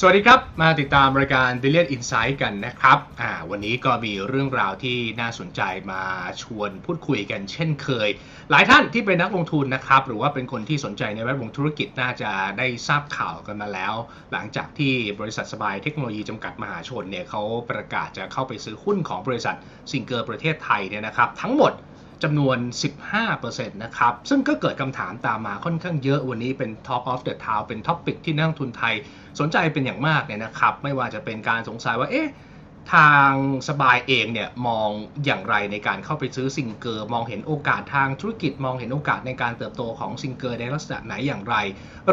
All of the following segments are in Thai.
สวัสดีครับ มาติดตามรายการ d i l i a n Insight กันนะครับอ่าวันนี้ก็มีเรื่องราวที่น่าสนใจมาชวนพูดคุยกันเช่นเคย หลายท่านที่เป็นนักลงทุนนะครับ หรือว่าเป็นคนที่สนใจในแวดวงธุรกิจน่าจะได้ทราบข่าวกันมาแล้ว หลังจากที่บริษัทสบายเทคโนโลยีจำกัดมหาชนเนี่ยเขาประกาศจะเข้าไปซื้อหุ้นของบริษัทซิงเกอร์ประเทศไทยเนี่ยนะครับ ทั้งหมด จำนวน 15%นะครับ ซึ่งก็เกิดคำถามตามมาค่อนข้างเยอะวันนี้เป็น Talk of the Town เป็น topic ที่นักลงทุนไทย สนใจเป็นอย่างมากเนี่ยนะครับ ไม่ว่าจะเป็นการสงสัยว่าเอ๊ะ ทางสบายเองเนี่ยมองอย่างไรในการเข้าไปซื้อซิงเกอร์มองเห็นโอกาสทางธุรกิจมองเห็นโอกาสในการเติบโตของซิงเกอร์ในลักษณะไหนอย่างไร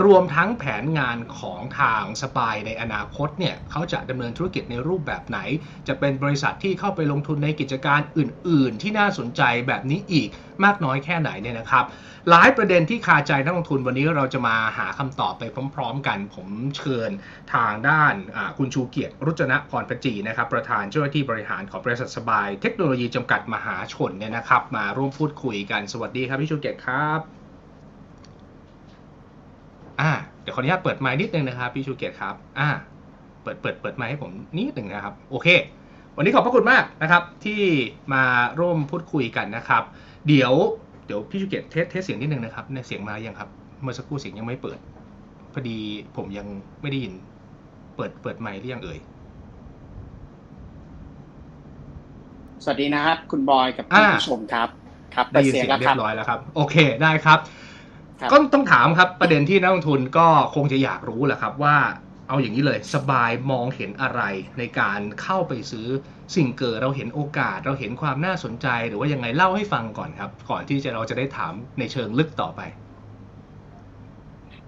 รวมทั้งแผนงานของทางสบายในอนาคตเนี่ยเขาจะดำเนินธุรกิจในรูปแบบไหน จะเป็นบริษัทที่เข้าไปลงทุนในกิจการอื่น ๆ ที่น่าสนใจแบบนี้อีกมากน้อยแค่ไหนเนี่ยนะครับ หลายประเด็นที่คาใจนักลงทุนวันนี้เราจะมาหาคำตอบไปพร้อม ๆ กัน ผมเชิญทางด้านคุณชูเกียรติรุจนะพรปจีนะครับ ประธานเจ้าหน้าที่บริหารของบริษัทสบาย เทคโนโลยีจำกัดมหาชนเนี่ยนะครับ มาร่วมพูดคุยกันสวัสดีครับพี่ชูเกียรติครับอ่าเดี๋ยวขออนุญาตเปิดไมค์นิดนึงนะครับพี่ชูเกียรติครับอ่าเปิดเปิดเปิดไมค์ให้ผมนิดหนึ่งนะครับ โอเค วันนี้ขอบพระคุณมากนะครับที่มาร่วมพูดคุยกันนะครับ เดี๋ยวเดี๋ยวพี่ชูเกียรติ test test เสียงนิดนึงนะครับในเสียงมายังครับ เมื่อสักครู่เสียงยังไม่เปิด พอดีผมยังไม่ได้ยิน เปิดเปิดไมค์หรือยังเอ่ย สวัสดีนะครับ คุณบอยกับอ่าท่านผู้ชมครับ ครับได้ยินเสีเสียงแล้วเรีคยรับบร้อยแล้วครับ โอเคได้ครับครับ ก็ต้องถามครับประเด็นที่นักลงทุนก็คงจะอยากรู้แหละครับว่าเอาอย่างนี้เลยสบายมองเห็นอะไรในการเข้าไปซื้อสิ่งเกิดเราเห็นโอกาสเราเห็นความน่าสนใจหรือว่ายังไงเล่าให้ฟังก่อนครับ ก่อนที่จะเราจะได้ถามในเชิงลึกต่อไป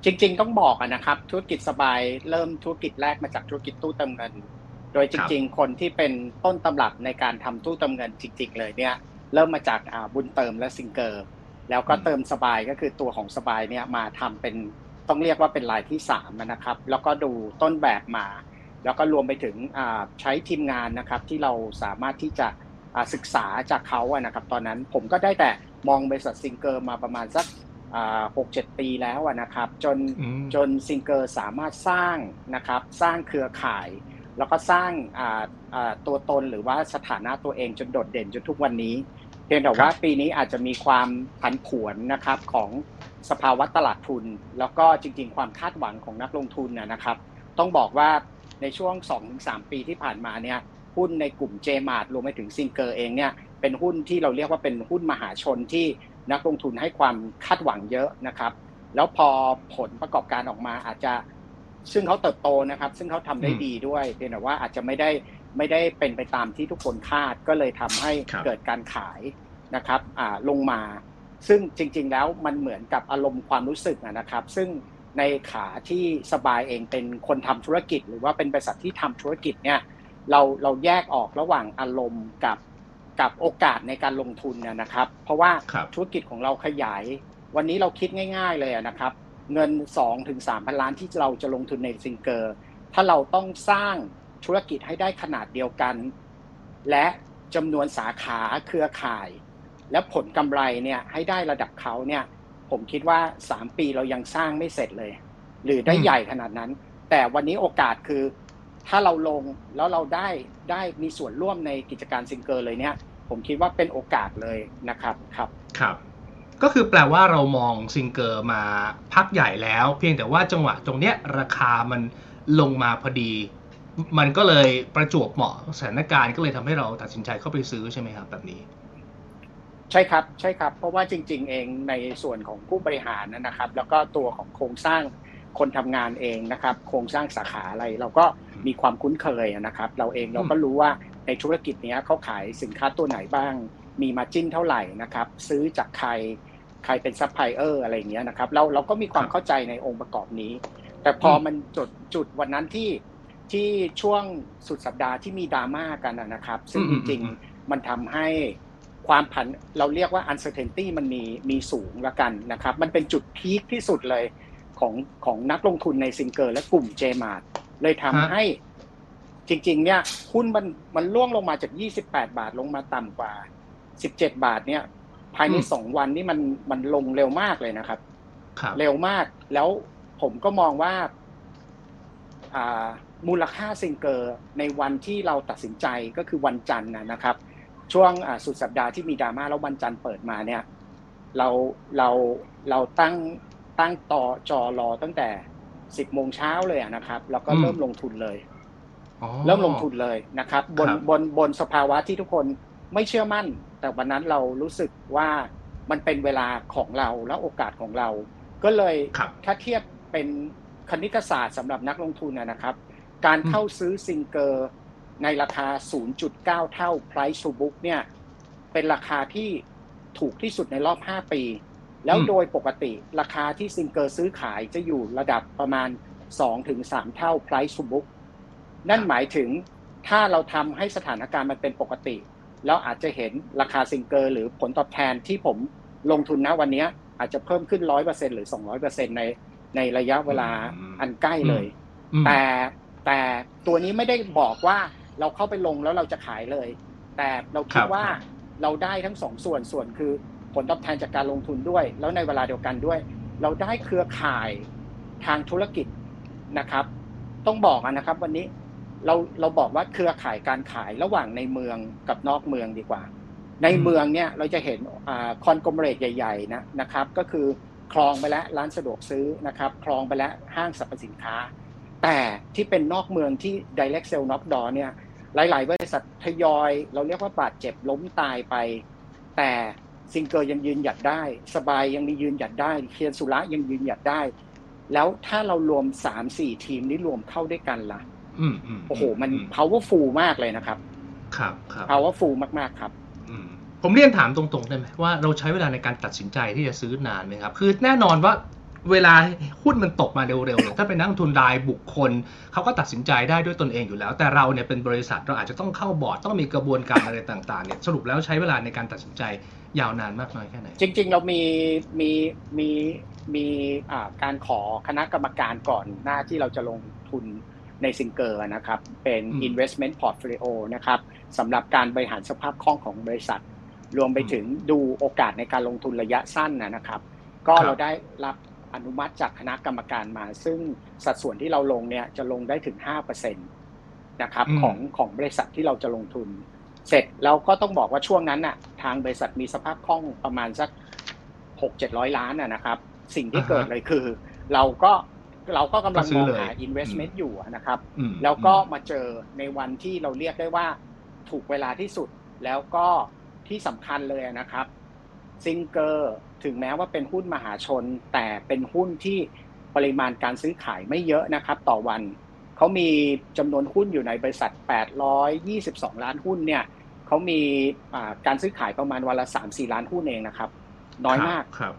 จริง ๆ ต้องบอกอะนะครับ ธุรกิจสบายเริ่มธุรกิจแรกมาจากธุรกิจตู้เติมเงิน โดยจริง ๆ คนที่เป็นต้นตำรับในการทำตู้เติมเงินจริง ๆ เลยเนี่ย เริ่มมาจากอ่าบุญเติมและซิงเกอร์แล้วก็อืมเติมสบายก็คือตัวของสบายเนี่ยมาทำเป็นต้องเรียกว่าเป็นรายที่สามอะนะครับ แล้วก็ดูต้นแบบมา แล้วก็รวมไปถึงอ่าใช้ทีมงานนะครับที่เราสามารถที่จะอ่าศึกษาจากเขาอะนะครับตอนนั้นผมก็ได้แต่มองบริษัทซิงเกอร์มาประมาณสักหกเจ็ดปีแล้วอะนะครับจนอืมจนซิงเกอร์สามารถสร้างนะครับสร้างเครือข่าย แล้วก็สร้างอ่าอ่าตัวตนหรือว่าสถานะตัวเองจนโดดเด่นจนทุกวันนี้ เพียงแต่ว่าปีนี้อาจจะมีความผันผวนนะครับของสภาวะตลาดทุน แล้วก็จริงๆ ความคาดหวังของนักลงทุนนะนะครับ ต้องบอกว่า ในช่วง 2-3 ปีที่ผ่านมาเนี่ยหุ้นในกลุ่ม j m a r t รวมไปถึงซิงเกอร์เองเนี่ยเป็นหุ้นที่เราเรียกว่าเป็นหุ้นมหาชนที่นักลงทุนให้ความคาดหวังเยอะนะครับ แล้วพอผลประกอบการออกมาอาจจะซึ่งเขาเติบโตนะครับ ซึ่งเขาทำได้อืมดีด้วยเพียงแต่ว่าอาจจะไม่ได้ไม่ได้เป็นไปตามที่ทุกคนคาดก็เลยทำให้ครับเกิดการขายนะครับอ่าลงมา ซึ่งจริง ๆ แล้วมันเหมือนกับอารมณ์ความรู้สึกอะนะครับ ซึ่ง ในขาที่สบายเองเป็นคนทำธุรกิจ หรือว่าเป็นบริษัทที่ทำธุรกิจเนี่ยเราเราแยกออกระหว่างอารมณ์กับกับโอกาสในการลงทุนนะนะครับ เพราะว่าครับธุรกิจของเราขยาย วันนี้เราคิดง่าย ๆเลยอะนะครับ เงิน2ถึง3พันล้านที่เราจะลงทุนในซิงเกอร์ถ้าเราต้องสร้างธุรกิจให้ได้ขนาดเดียวกัน และจำนวนสาขาเครือข่าย และผลกำไรเนี่ยให้ได้ระดับเขาเนี่ย ผมคิดว่า3ปีเรายังสร้างไม่เสร็จเลย หรือได้อืมใหญ่ขนาดนั้น แต่วันนี้โอกาสคือ ถ้าเราลงแล้วเราได้ได้มีส่วนร่วมในกิจการซิงเกอร์เลยเนี่ย ผมคิดว่าเป็นโอกาสเลยนะครับครับครับก็คือแปลว่าเรามองซิงเกอร์มาพักใหญ่แล้ว เพียงแต่ว่าจังหวะตรงเนี้ยราคามันลงมาพอดี มันก็เลยประจวบเหมาะสถานการณ์ก็เลยทำให้เราตัดสินใจเข้าไปซื้อใช่ไหมครับแบบนี้ใช่ครับใช่ครับ เพราะว่าจริง ๆ เองในส่วนของผู้บริหารนะครับ แล้วก็ตัวของโครงสร้างคนทำงานเองนะครับ โครงสร้างสาขาอะไรเราก็มีความคุ้นเคยนะครับ เราเองเราก็รู้ว่าในธุรกิจเนี้ยเขาขายสินค้าตัวไหนบ้าง มี margin เท่าไหร่นะครับ ซื้อจากใครใครเป็นซัพพลายเออร์อะไรอย่างเงี้ยนะครับเราเราก็มีความครับเข้าใจในองค์ประกอบนี้ แต่พออมมันจุดจุดวันนั้นที่ที่ช่วงสุดสัปดาห์ที่มีดราม่ากันนะนะครับ ซึ่งอืจมอืมริงอืมๆมันทำให้ ความผันเราเรียกว่า uncertainty มันมีมีสูงละกันนะครับ มันเป็นจุดพีคที่สุดเลยของของนักลงทุนในซิงเกิลและกลุ่ม j m a r t เลยทำฮะให้จริง ๆ เนี่ยหุ้นมันมันล่วงลงมาจาก 28 บาทลงมาต่ำกว่า 17 บาทเนี่ย ภายในสองวันนี่มันมันลงเร็วมากเลยนะครับครับเร็วมากแล้วผมก็มองว่าอ่ามูลค่าซิงเกอร์ในวันที่เราตัดสินใจก็คือวันจันทร์นะนะครับ ช่วงอ่าสุดสัปดาห์ที่มีดราม่าแล้ววันจันทร์เปิดมาเนี่ย เราเราเราตั้งตั้งต่อจอรอตั้งแต่10โมงเช้าเลยอะนะครับ แล้วก็อืมเริ่มลงทุนเลยอ๋อเริ่มลงทุนเลยนะครับ บนครับบนบนสภาวะที่ทุกคนไม่เชื่อมั่น แต่วันนั้นเรารู้สึกว่ามันเป็นเวลาของเราและโอกาสของเรา ก็เลยครับถ้าเทียบเป็นคณิตศาสตร์สำหรับนักลงทุนนะนะครับ การเข้าซื้อซิงเกอร์ ในราคา 0.9 เท่า price to book เนี่ย เป็นราคาที่ถูกที่สุดในรอบ 5 ปี แล้วอืมโดยปกติราคาที่ซิงเกอร์ซื้อขายจะอยู่ระดับประมาณ 2-3 เท่า price to book นั่นหมายถึงถ้าเราทำให้สถานการณ์มันเป็นปกติ แล้วอาจจะเห็นราคาซิงเกอร์หรือผลตอบแทนที่ผมลงทุนณวันเนี้ยอาจจะเพิ่มขึ้น 100%หรือ 200%ในในระยะเวลาอืมอันใกล้เลยอืมแต่แต่ตัวนี้ไม่ได้บอกว่า เราเข้าไปลงแล้วเราจะขายเลย แต่เราคิคดรับว่าครับเราได้ทั้งสองส่วนส่วนคือผลตอบแทนจากการลงทุนด้วย แล้วในเวลาเดียวกันด้วย เราได้เครือข่ายทางธุรกิจนะครับ ต้องบอกอะนะครับ วันนี้เราเราบอกว่าเครือข่ายการขายระหว่างในเมืองกับนอกเมืองดีกว่า ในเมืองเนี่ยเราจะเห็นคอนกลมเรทใหญ่ๆนะนะครับ ก็คือคลองไปแล้วร้านสะดวกซื้อนะครับ คลองไปแล้วห้างสรรพสินค้า แต่ที่เป็นนอกเมืองที่ direct sell knock door เนี่ย หลาย ๆ บริษัททยอย เราเรียกว่าบาดเจ็บล้มตายไป แต่ซิงเกอร์ยังยืนหยัดได้ สบายยังมียืนหยัดได้ เคียนสุระยังยืนหยัดได้ แล้วถ้าเรารวม3-4ทีมนี้รวมเข้าด้วยกันล่ะอืมอืมโอ้โห มันอื powerful มากเลยนะครับ ครับครับ powerful มาก ๆ ครับอืมผมเรียนถามตรงๆได้ไหมว่าเราใช้เวลาในการตัดสินใจที่จะซื้อนานไหมครับ คือแน่นอนว่า เวลาหุ้นมันตกมาเร็วๆเนี่ยถ้าเป็นนักลงทุนรายบุคคล เขาก็ตัดสินใจได้ด้วยตนเองอยู่แล้ว แต่เราเนี่ยเป็นบริษัทเราอาจจะต้องเข้าบอร์ดต้องมีกระบวนการอะไรต่างๆเนี่ยสรุปแล้วใช้เวลาในการตัดสินใจยาวนานมากน้อยแค่ไหน จริง ๆ เรามีมีมีมีอ่าการขอคณะกรรมการก่อนหน้าที่เราจะลงทุนในซิงเกอร์นะครับ เป็นอืม investment portfolio นะครับสำหรับการบริหารสภาพคล่องของบริษัท รวมไปถึงดูโอกาสในการลงทุนระยะสั้นนะนะครับ ก็ครับเราได้รับ อนุมัติจากคณะกรรมการมา ซึ่งสัดส่วนที่เราลงเนี่ยจะลงได้ถึง5%นะครับอืมของของบริษัทที่เราจะลงทุน เสร็จแล้วก็ต้องบอกว่าช่วงนั้นน่ะทางบริษัทมีสภาพคล่องประมาณสักหกเจ็ดร้อยล้านน่ะนะครับ สิ่งที่อ่าฮะเกิดเลยคือ เราก็เราก็กำลังก็ซื้มอองเลยหา investment อยู่อะนะครับอืมแล้วก็มาเจอในวันที่เราเรียกได้ว่าถูกเวลาที่สุดแล้วก็ที่สำคัญเลยนะครับซิงเกอร์ถึงแม้ว่าเป็นหุ้นมหาชน แต่เป็นหุ้นที่ปริมาณการซื้อขายไม่เยอะนะครับ ต่อวันเขามีจำนวนหุ้นอยู่ในบริษัท 822 ล้านหุ้นเนี่ยเขามีอ่าการซื้อขายประมาณวันละ3-4 ล้านหุ้นเองนะครับ น้อยมากครับ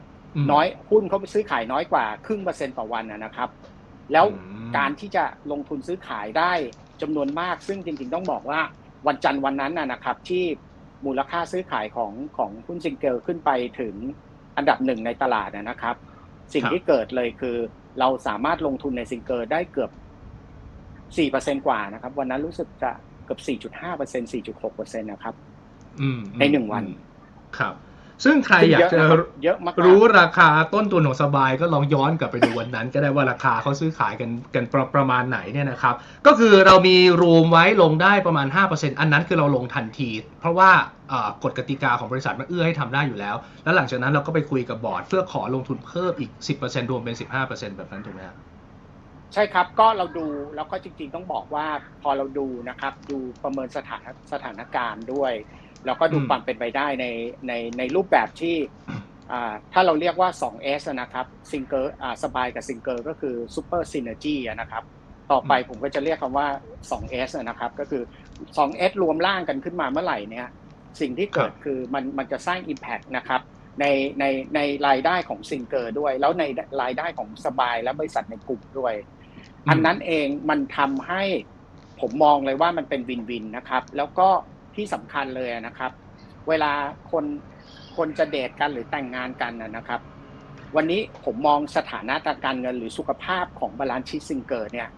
มน้อยหุ้นเขาซื้อขายน้อยกว่าครึ่งเปอร์เซ็นต์ต่อวันนะนะครับ แล้วอืมการที่จะลงทุนซื้อขายได้จำนวนมาก ซึ่งจริงๆต้องบอกว่าวันจันทร์วันนั้นนะนะครับ ที่มูลค่าซื้อขายของของหุ้นซิงเกิลขึ้นไปถึง อันดับหนึ่งในตลาดนะนะครับ สิ่งครับที่เกิดเลยคือ เราสามารถลงทุนในซิงเกิลได้เกือบ4%กว่านะครับ วันนั้นรู้สึกจะเกือบ4.5% 4.6%นะครับอืมในหนึ่งวันครับซึ่งใครอยากจะซึ่งเยอะนะครับเยอะมากๆรู้ราคาต้นทุนของสบายก็ลองย้อนกลับไปดูวันนั้น ก็ได้ว่าราคาเขาซื้อขายกันกันประประมาณไหนเนี่ยนะครับ ก็คือเรามีรูมไว้ลงได้ประมาณ 5%อันนั้นคือเราลงทันที เพราะว่าเอ่อกฎกติกาของบริษัทมันเอื้อให้ทำได้อยู่แล้ว แล้วหลังจากนั้นเราก็ไปคุยกับบอร์ด เพื่อขอลงทุนเพิ่มอีก 10%รวมเป็น 15%แบบนั้นถูกไหมครับใช่ครับก็เราดูแล้วก็จริงๆต้องบอกว่าพอเราดูนะครับ ดูประเมินสถานสถานการณ์ด้วย แล้วก็ดูอืมความเป็นไปได้ในในในรูปแบบที่อ่าถ้าเราเรียกว่า 2S อะนะครับซิงเกอร์สบายกับซิงเกอร์ก็คือ super synergy นะครับ ต่อไปผมก็จะเรียกคำว่า 2S อะนะครับ ก็คือ 2S รวมร่างกันขึ้นมาเมื่อไหร่เนี่ย สิ่งที่เกิดคือมันมันจะสร้าง Impact นะครับ ในในในรายได้ของซิงเกอร์ด้วย แล้วในรายได้ของสบายและบริษัทในกลุ่มด้วย อันนั้นเองมันทำให้ผมมองเลยว่ามันเป็น win-win นะครับ แล้วก็ ที่สำคัญเลยนะครับ เวลาคนคนจะเดทกันหรือแต่งงานกันนะครับ วันนี้ผมมองสถานะทางการเงินหรือสุขภาพของ balance sheet ซิงเกอร์เนี่ย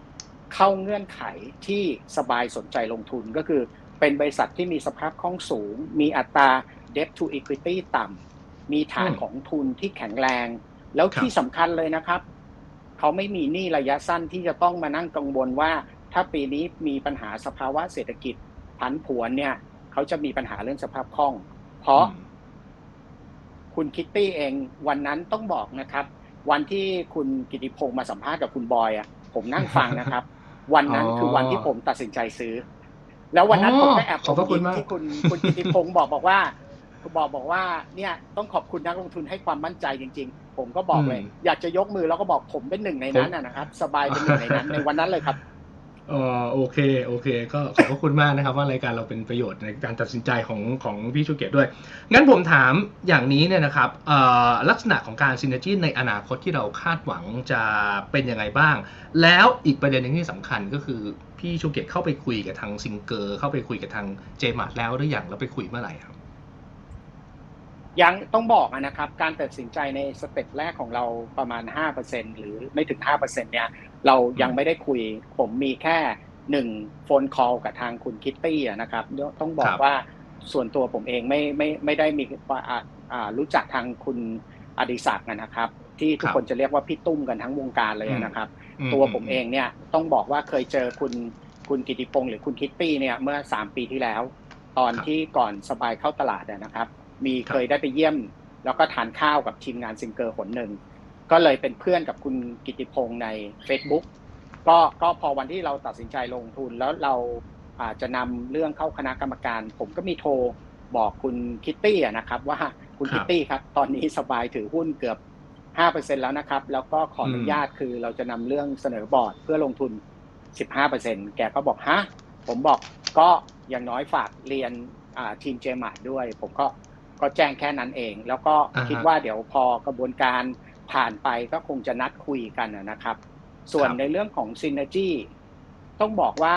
เข้าเงื่อนไขที่สบายสนใจลงทุนก็คือเป็นบริษัทที่มีสภาพคล่องสูง มีอัตรา debt to equity ต่ำ มีฐานของทุนที่แข็งแรง แล้วที่สำคัญเลยนะครับ เขาไม่มีหนี้ระยะสั้นที่จะต้องมานั่งกังวลว่า ถ้าปีนี้มีปัญหาสภาวะเศรษฐกิจผันผวนเนี่ย เขาจะมีปัญหาเรื่องสภาพคล่อง เพราะอืมคุณคิตตี้เองวันนั้นต้องบอกนะครับ วันที่คุณกิติพงศ์มาสัมภาษณ์กับคุณบอยอะผมนั่งฟังนะครับ วันนั้นอ๋อคือวันที่ผมตัดสินใจซื้อ แล้ววันนั้นอ๋อผมก็แอบขอบพระคุณมากที่คุณคุณกิติพงศ์บอกบอกว่าบอกบอกว่าเนี่ยต้องขอบคุณนักลงทุนให้ความมั่นใจจริง ๆ ผมก็บอกเลย อยากจะยกมือแล้วก็บอกผมเป็นหนึ่งในนั้นนะนะครับ สบายเป็นหนึ่งในนั้นในวันนั้นเลยครับ อ๋อโอเคโอเค ก็ขอบพระคุณมากนะครับ ว่ารายการเราเป็นประโยชน์ในการตัดสินใจของของพี่ชูเกียรติด้วย งั้นผมถามอย่างนี้เนี่ยนะครับลักษณะของการ synergy ในอนาคตที่เราคาดหวังจะเป็นยังไงบ้าง แล้วอีกประเด็นหนึ่งที่สำคัญก็คือพี่ชูเกียรติเข้าไปคุยกับทางซิงเกอร์เข้าไปคุยกับทางเจมาร์ทแล้วหรือยังแล้วไปคุยเมื่อไหร่ครับ ยังต้องบอกนะครับ การตัดสินใจใน step แรกของเราประมาณ5%หรือไม่ถึง5%เนี่ย เรายังไม่ได้คุย ผมมีแค่หนึ่ง phone call กับทางคุณคิตตี้อะนะครับ ต้องบอกครับว่าส่วนตัวผมเองไม่ไม่ไม่ได้มีอ่าอ่ารู้จักทางคุณอดิศักดิ์นะครับ ที่ทุกคนจะเรียกว่าพี่ตุ้มกันทั้งวงการเลยนะครับ ตัวผมเองเนี่ยต้องบอกว่าเคยเจอคุณคุณกิติพงศ์หรือคุณคิตตี้เนี่ยเมื่อ3ปีที่แล้ว ตอนครับที่ก่อนสบายเข้าตลาดอะนะครับ มีครับเคยได้ไปเยี่ยม แล้วก็ทานข้าวกับทีมงานซิงเกอร์หนหนึ่ง ก็เลยเป็นเพื่อนกับคุณกิติพงศ์ใน Facebook ก็ก็พอวันที่เราตัดสินใจลงทุนแล้วเราอาจจะนำเรื่องเข้าคณะกรรมการ ผมก็มีโทรบอกคุณคิตตี้อะนะครับว่าคุณครับคิตตี้ครับ ตอนนี้สบายถือหุ้นเกือบ 5%แล้วนะครับ แล้วก็ขออนุอืมญาตคือเราจะนำเรื่องเสนอบอร์ดเพื่อลงทุน 15%แกก็บอกฮะผมบอกก็อย่างน้อยฝากเรียนอ่าทีมเจมาร์ด้วย ผมก็ก็แจ้งแค่นั้นเอง แล้วก็อ่าฮะคิดว่าเดี๋ยวพอกระบวนการ ผ่านไปก็คงจะนัดคุยกันนะนะครับ ส่วนครับในเรื่องของซินเนจีต้องบอกว่า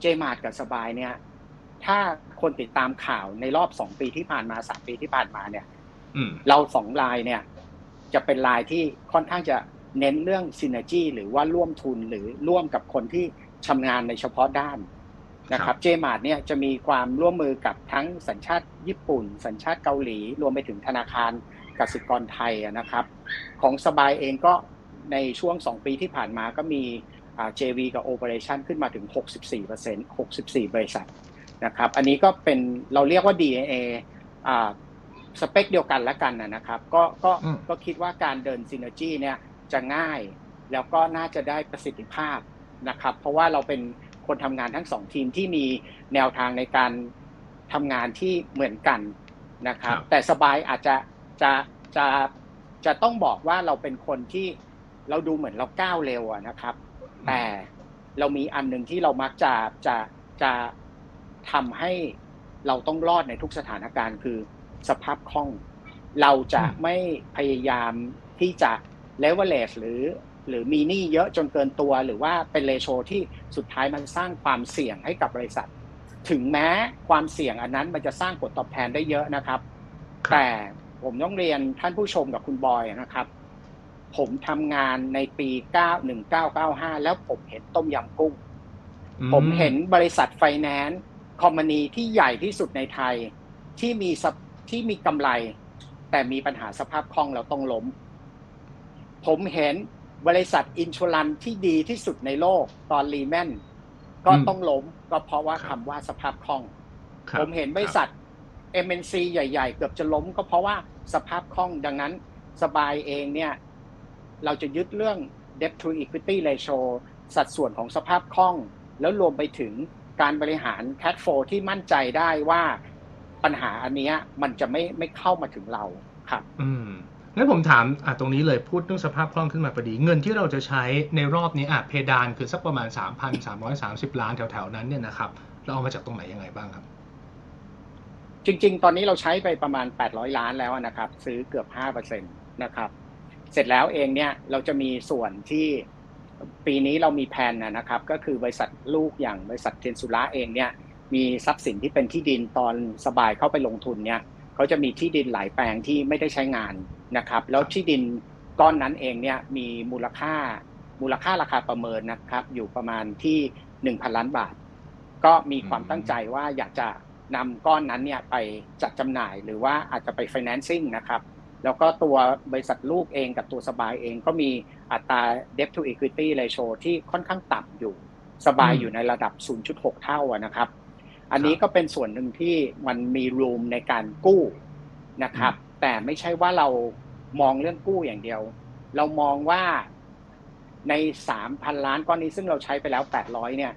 เจมาร์กับสบายเนี่ย ถ้าคนติดตามข่าวในรอบสองปีที่ผ่านมาสามปีที่ผ่านมาเนี่ยอืมเราสองลายเนี่ย จะเป็นลายที่ค่อนข้างจะเน้นเรื่องซินเนจีหรือว่าร่วมทุนหรือร่วมกับคนที่ชำนาญในเฉพาะด้านนะคครัรับบเจมาร์เนี่ยจะมีความร่วมมือกับทั้งสัญชาติญี่ปุ่น สัญชาติเกาหลี รวมไปถึงธนาคาร กสิกรไทยอะนะครับ ของสบายเองก็ในช่วง 2 ปีที่ผ่านมาก็มีอ่า JV กับ Operation ขึ้นมาถึง 64% 64 บริษัทนะครับ อันนี้ก็เป็นเราเรียกว่า DNA อ่าสเปคเดียวกันละกันนะนะครับ ก็ก็อืมก็คิดว่าการเดิน Synergy เนี่ยจะง่ายแล้วก็น่าจะได้ประสิทธิภาพนะครับ เพราะว่าเราเป็นคนทำงานทั้งสองทีมที่มีแนวทางในการทำงานที่เหมือนกันนะครับครับแต่สบายอาจจะ จะจะจะต้องบอกว่าเราเป็นคนที่เราดูเหมือนเราก้าวเร็วอะนะครับ แต่เรามีอันหนึ่งที่เรามักจะจะจะทำให้เราต้องรอดในทุกสถานการณ์คือสภาพคล่อง เราจะอืมไม่พยายามที่จะ leverage หรือหรือมีหนี้เยอะจนเกินตัว หรือว่าเป็นเลโชที่สุดท้ายมันสร้างความเสี่ยงให้กับบริษัท ถึงแม้ความเสี่ยงอันนั้นมันจะสร้างผลตอบแทนได้เยอะนะครับครับแต่ ผมต้องเรียนท่านผู้ชมกับคุณบอยนะครับ ผมทำงานในปี9 1995 แล้วผมเห็นต้มยำกุ้งอืผมเห็นบริษัท finance company ที่ใหญ่ที่สุดในไทยที่มีสภที่มีกำไร แต่มีปัญหาสภาพคล่องแล้วต้องล้ม ผมเห็นบริษัทอินช r รันที่ดีที่สุดในโลกตอนรีแมนก็ต้องล้มก็เพราะว่าคำว่าสภาพคล่องครับผมเห็นบริษัท MNC ใหญ่ ๆ เกือบจะล้มก็เพราะว่า สภาพคล่องดังนั้นสบายเองเนี่ยเราจะยึดเรื่อง debt to equity ratio สัดส่วนของสภาพคล่อง แล้วรวมไปถึงการบริหาร cash flow ที่มั่นใจได้ว่าปัญหาอันนี้มันจะไม่ไม่เข้ามาถึงเราครับ อืมงั้นผมถามอะตรงนี้เลยพูดเรื่องสภาพคล่องขึ้นมาพอดี เงินที่เราจะใช้ในรอบนี้อะเพดานคือสักประมาณ 3,330 ล้านแถวๆนั้นเนี่ยนะครับเราเอามาจากตรงไหนยังไงบ้างครับ จริง ๆ ตอนนี้เราใช้ไปประมาณ 800 ล้านแล้วนะครับ ซื้อเกือบ 5%นะครับ เสร็จแล้วเองเนี่ยเราจะมีส่วนที่ปีนี้เรามีแผนนะครับ ก็คือบริษัทลูกอย่างบริษัทเทนสุระเองเนี่ยมีทรัพย์สินที่เป็นที่ดินตอนสบายเข้าไปลงทุนเนี่ยเขาจะมีที่ดินหลายแปลงที่ไม่ได้ใช้งานนะครับ แล้วที่ดินก้อนนั้นเองเนี่ยมีมูลค่ามูลค่าราคาประเมินนะครับ อยู่ประมาณที่ 1,000 ล้านบาท ก็มีความตั้งใจว่าอยากจะ นำก้อนนั้นเนี่ยไปจัดจำหน่ายหรือว่าอาจจะไป financing นะครับ แล้วก็ตัวบริษัทลูกเองกับตัวสบายเองก็มีอัตรา debt to equity ratio ที่ค่อนข้างต่ำอยู่ สบายอยู่ในระดับ 0.6 เท่านะครับ อันนี้ก็เป็นส่วนหนึ่งที่มันมี room ในการกู้นะครับ แต่ไม่ใช่ว่าเรามองเรื่องกู้อย่างเดียว เรามองว่าใน 3,000 ล้านก้อนนี้ซึ่งเราใช้ไปแล้ว 800 เนี่ย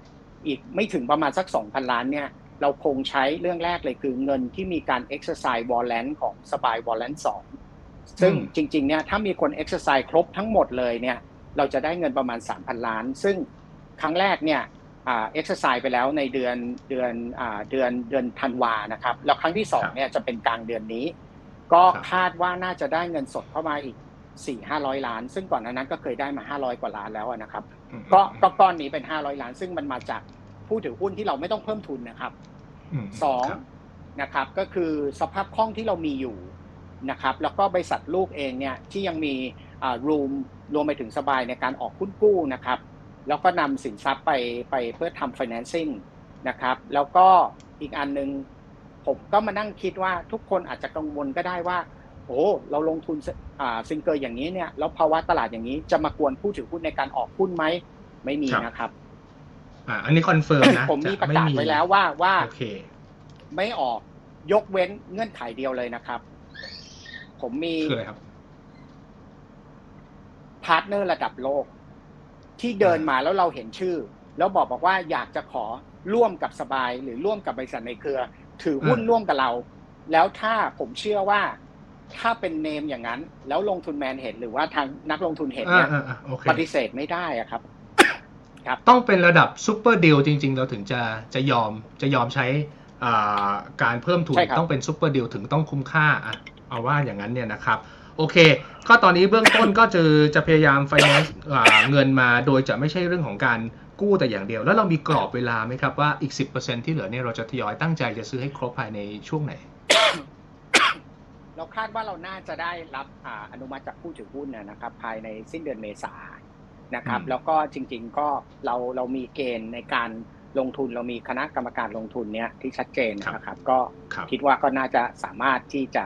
อีกไม่ถึงประมาณสัก 2,000 ล้านเนี่ย เราคงใช้เรื่องแรกเลยคือเงินที่มีการ exercise warrant ของสบาย warrant 2 ซึ่งอืมจริง ๆ เนี่ยถ้ามีคน exercise ครบทั้งหมดเลยเนี่ยเราจะได้เงินประมาณ 3,000 ล้าน ซึ่งครั้งแรกเนี่ยอ่า exercise ไปแล้วในเดือนเดือนอ่าเดือนเดือนธันวานะครับ แล้วครั้งที่สองเนี่ยจะเป็นกลางเดือนนี้ ก็ครับคาดว่าน่าจะได้เงินสดเข้ามาอีก4 500ล้าน ซึ่งก่อนหน้านั้นก็เคยได้มา500กว่าล้านแล้วอะนะครับอืมก็ก็ก้อนนี้เป็น500ล้าน ซึ่งมันมาจาก ผู้ถือหุ้นที่เราไม่ต้องเพิ่มทุนนะครับมสองครับนะครับ ก็คือสภาพคล่องที่เรามีอยู่นะครับ แล้วก็บริษัทลูกเองเนี่ยที่ยังมีอ่า room รวมไปถึงสบายในการออกหุ้นกู้นะครับ แล้วก็นำสินทรัพย์ไปไปเพื่อทำ financing นะครับ แล้วก็อีกอันหนึ่งผมก็มานั่งคิดว่าทุกคนอาจจะกังวลก็ได้ว่าโอ้เราลงทุนอ่าซิงเกอร์อย่างนี้เนี่ยแล้วภาวะตลาดอย่างนี้จะมากวนผู้ถือหุ้นในการออกหุ้นไหมไม่มีครับนะครับ อ่าอันนี้ confirm นะผมมีประกาศไว้แล้วว่าว่าโอเค ไม่ออกยกเว้นเงื่อนไขเดียวเลยนะครับ ผมมีคืออะไรครับ partner ระดับโลก ที่เดินมาแล้วเราเห็นชื่อ แล้วบอกบอกว่าอยากจะขอร่วมกับสบายหรือร่วมกับบริษัทในเครือ ถือหุ้นอ่าร่วมกับเรา แล้วถ้าผมเชื่อว่าถ้าเป็น name อย่างนั้น แล้วลงทุนแมนเห็นหรือว่าทางนักลงทุนเห็นอ่าเนี่ยอ่าอ่าโอเคปฏิเสธไม่ได้อะครับครับ ต้องเป็นระดับ super deal จริง ๆ เราถึงจะจะยอมจะยอมใช้อ่าการเพิ่มทุนใช่ครับต้องเป็น super deal ถึงต้องคุ้มค่าอะเอาว่าอย่างนั้นเนี่ยนะครับ โอเค ก็ตอนนี้เบื้องต้นก็จะจะพยายามไฟแนนซ์เงินมาโดยจะไม่ใช่เรื่องของการกู้แต่อย่างเดียว แล้วเรามีกรอบเวลาไหมครับว่าอีก 10%ที่เหลือเนี่ยเราจะทยอยตั้งใจจะซื้อให้ครบภายในช่วงไหน เราคาดว่าเราน่าจะได้รับอ่าอนุมัติจากผู้ถือหุ้นนะนะครับภายในสิ้นเดือนเมษา นะครับอืมแล้วก็จริง ๆ ก็เราเรามีเกณฑ์ในการลงทุนเรามีคณะกรรมการลงทุนเนี้ยที่ชัดเจนนะครับ ก็ครับคิดว่าก็น่าจะสามารถที่จะ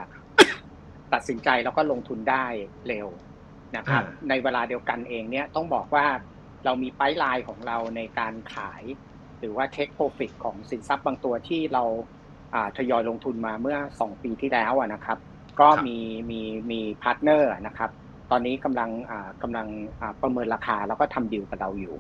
ตัดสินใจแล้วก็ลงทุนได้เร็วนะครับอ่าในเวลาเดียวกันเองเนี่ยต้องบอกว่าเรามีไพไลน์ของเราในการขาย หรือว่าเทคโปรฟิตของสินทรัพย์บางตัวที่เราอ่าทยอยลงทุนมาเมื่อ 2 ปีที่แล้วอะนะครับ ก็ครับมีมีมี partner นะครับ ตอนนี้กำลังอ่ากำลังอ่าประเมินราคาแล้วก็ทำดีลกับเราอยู่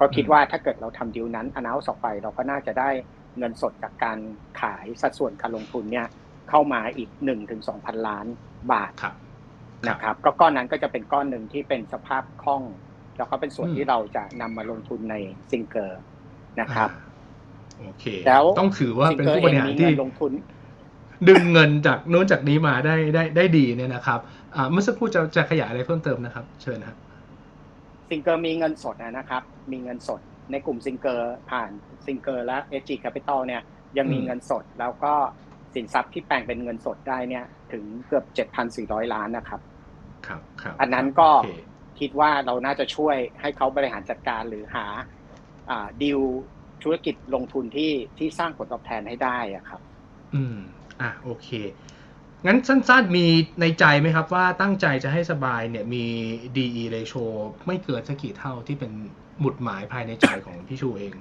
ก็คิดว่าถ้าเกิดเราทำดีลนั้น announce ออกไปเราก็น่าจะได้เงินสดจากการขายสัดส่วนการลงทุนเนี่ยเข้ามาอีก1-2,000ล้านบาทครับนะครับก็ก้อนนั้นก็จะเป็นก้อนหนึ่งที่เป็นสภาพคล่อง แล้วก็เป็นส่วนอืมที่เราจะนำมาลงทุนในซิงเกอร์นะครับอ่าโอเคแล้วต้องถือว่าซิงเป็นเกอร์ผู้บเองริหารมีที่เงินลงทุน ดึงเงินจากโน้นจากนี้มาได้ได้ได้ดีเนี่ยนะครับอ่าเมื่อสักครู่จะจะขยายอะไรเพิ่มเติมนะครับ เชิญนะครับซิงเกอร์มีเงินสดนะครับ มีเงินสดในกลุ่มซิงเกอร์ผ่านซิงเกอร์และ SG Capital เนี่ยยังมีอืมเงินสดแล้วก็สินทรัพย์ที่แปลงเป็นเงินสดได้เนี่ย ถึงเกือบ 7,400 ล้านนะครับ ครับครับอันนั้นก็โอเคคิดว่าเราน่าจะช่วยให้เขาบริหารจัดการหรือหาอ่าดีลธุรกิจลงทุนที่ที่สร้างผลตอบแทนให้ได้อะครับ อืม อะโอเค งั้นสั้นๆมีในใจไหมครับว่าตั้งใจจะให้สบายเนี่ยมี DE ratio ไม่เกินสักกี่เท่าที่เป็นหมุดหมายภายในใจของพี่ชูเอง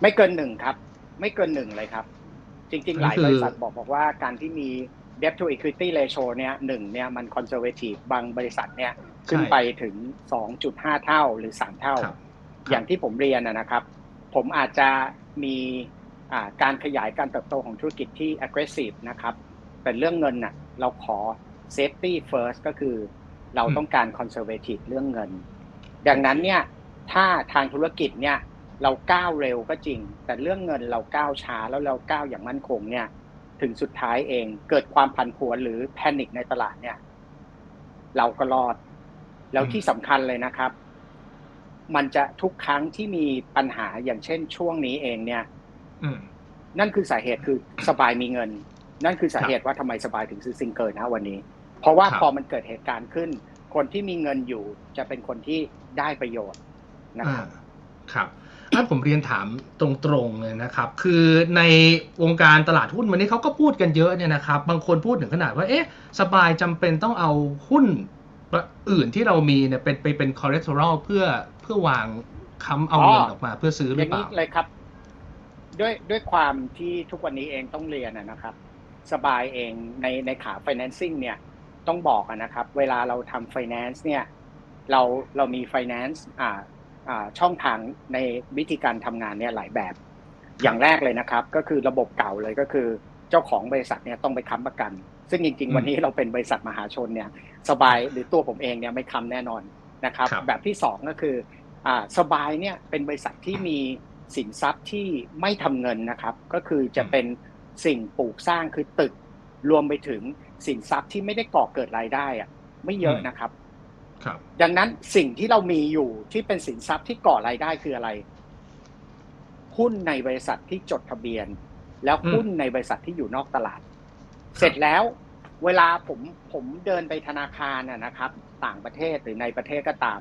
ไม่เกินหนึ่งครับ ไม่เกินหนึ่งเลยครับ จริง ๆ หลายอันนี้คือบริษัทบอกบอกว่าการที่มี debt to equity ratio เนี่ยหนึ่งเนี่ยมัน conservative บางบริษัทเนี่ยขึ้นไปถึง 2.5 เท่าหรือ 3 เท่าครับอย่างที่ผมเรียนนะนะครับ ผมอาจจะมีอ่า การขยายการเติบโตของธุรกิจที่ aggressive นะครับแต่เรื่องเงินน่ะเราขอ safety first ก็คือเราต้องการ conservative เรื่องเงิน ดังนั้นเนี่ยถ้าทางธุรกิจเนี่ยเราก้าวเร็วก็จริง แต่เรื่องเงินเราก้าวช้าแล้วเราก้าวอย่างมั่นคงเนี่ยถึงสุดท้ายเองเกิดความผันผวนหรือแพนิคในตลาดเนี่ย เราก็รอด แล้วที่สำคัญเลยนะครับ มันจะทุกครั้งที่มีปัญหาอย่างเช่นช่วงนี้เองเนี่ยอืม นั่นคือสาเหตุคือสบายมีเงิน นั่นคือสาเหตุว่าทำไมสบายถึงซื้อซิงเกอร์นะวันนี้ เพราะว่าครับพอมันเกิดเหตุการณ์ขึ้น คนที่มีเงินอยู่จะเป็นคนที่ได้ประโยชน์นะครับอ่าครับอันผมเรียนถามตรงๆเลยนะครับ คือในวงการตลาดหุ้นวันนี้เขาก็พูดกันเยอะเนี่ยนะครับ บางคนพูดถึงขนาดว่า เอ๊ะ สบายจำเป็นต้องเอาหุ้นอื่นที่เรามีเนี่ยเป็นไปเป็นคอเลสเตอรอลเพื่อเพื่อวางค้ำเอาเงินออกมาเพื่อซื้อหอรือย่างเปนี้ล่าเลยครับ ด้วยด้วยความที่ทุกวันนี้เองต้องเรียนอะนะครับ สบายเองในในขา financing เนี่ยต้องบอกอะนะครับ เวลาเราทำ finance เนี่ยเราเรามี finance อ่าอ่าช่องทางในวิธีการทำงานเนี่ยหลายแบบ อย่างแรกเลยนะครับ ก็คือระบบเก่าเลยก็คือเจ้าของบริษัทเนี่ยต้องไปค้ำประกัน ซึ่งจริงอืมๆวันนี้เราเป็นบริษัทมหาชนเนี่ยสบายหรือตัวผมเองเนี่ยไม่ค้ำแน่นอนนะครับครับแบบที่สองก็คืออ่าสบายเนี่ยเป็นบริษัทที่มี สินทรัพย์ที่ไม่ทำเงินนะครับ ก็คือจะเป็นสิ่งปลูกสร้างคือตึก รวมไปถึงสินทรัพย์ที่ไม่ได้ก่อเกิดรายได้อะไม่เยอะนะครับครับ ดังนั้นสิ่งที่เรามีอยู่ที่เป็นสินทรัพย์ที่ก่อรายได้คืออะไรหุ้นในบริษัทที่จดทะเบียน แล้วหุ้นในบริษัทที่อยู่นอกตลาด เสร็จแล้ว เวลาผมผมเดินไปธนาคารนะนะครับ ต่างประเทศหรือในประเทศก็ตาม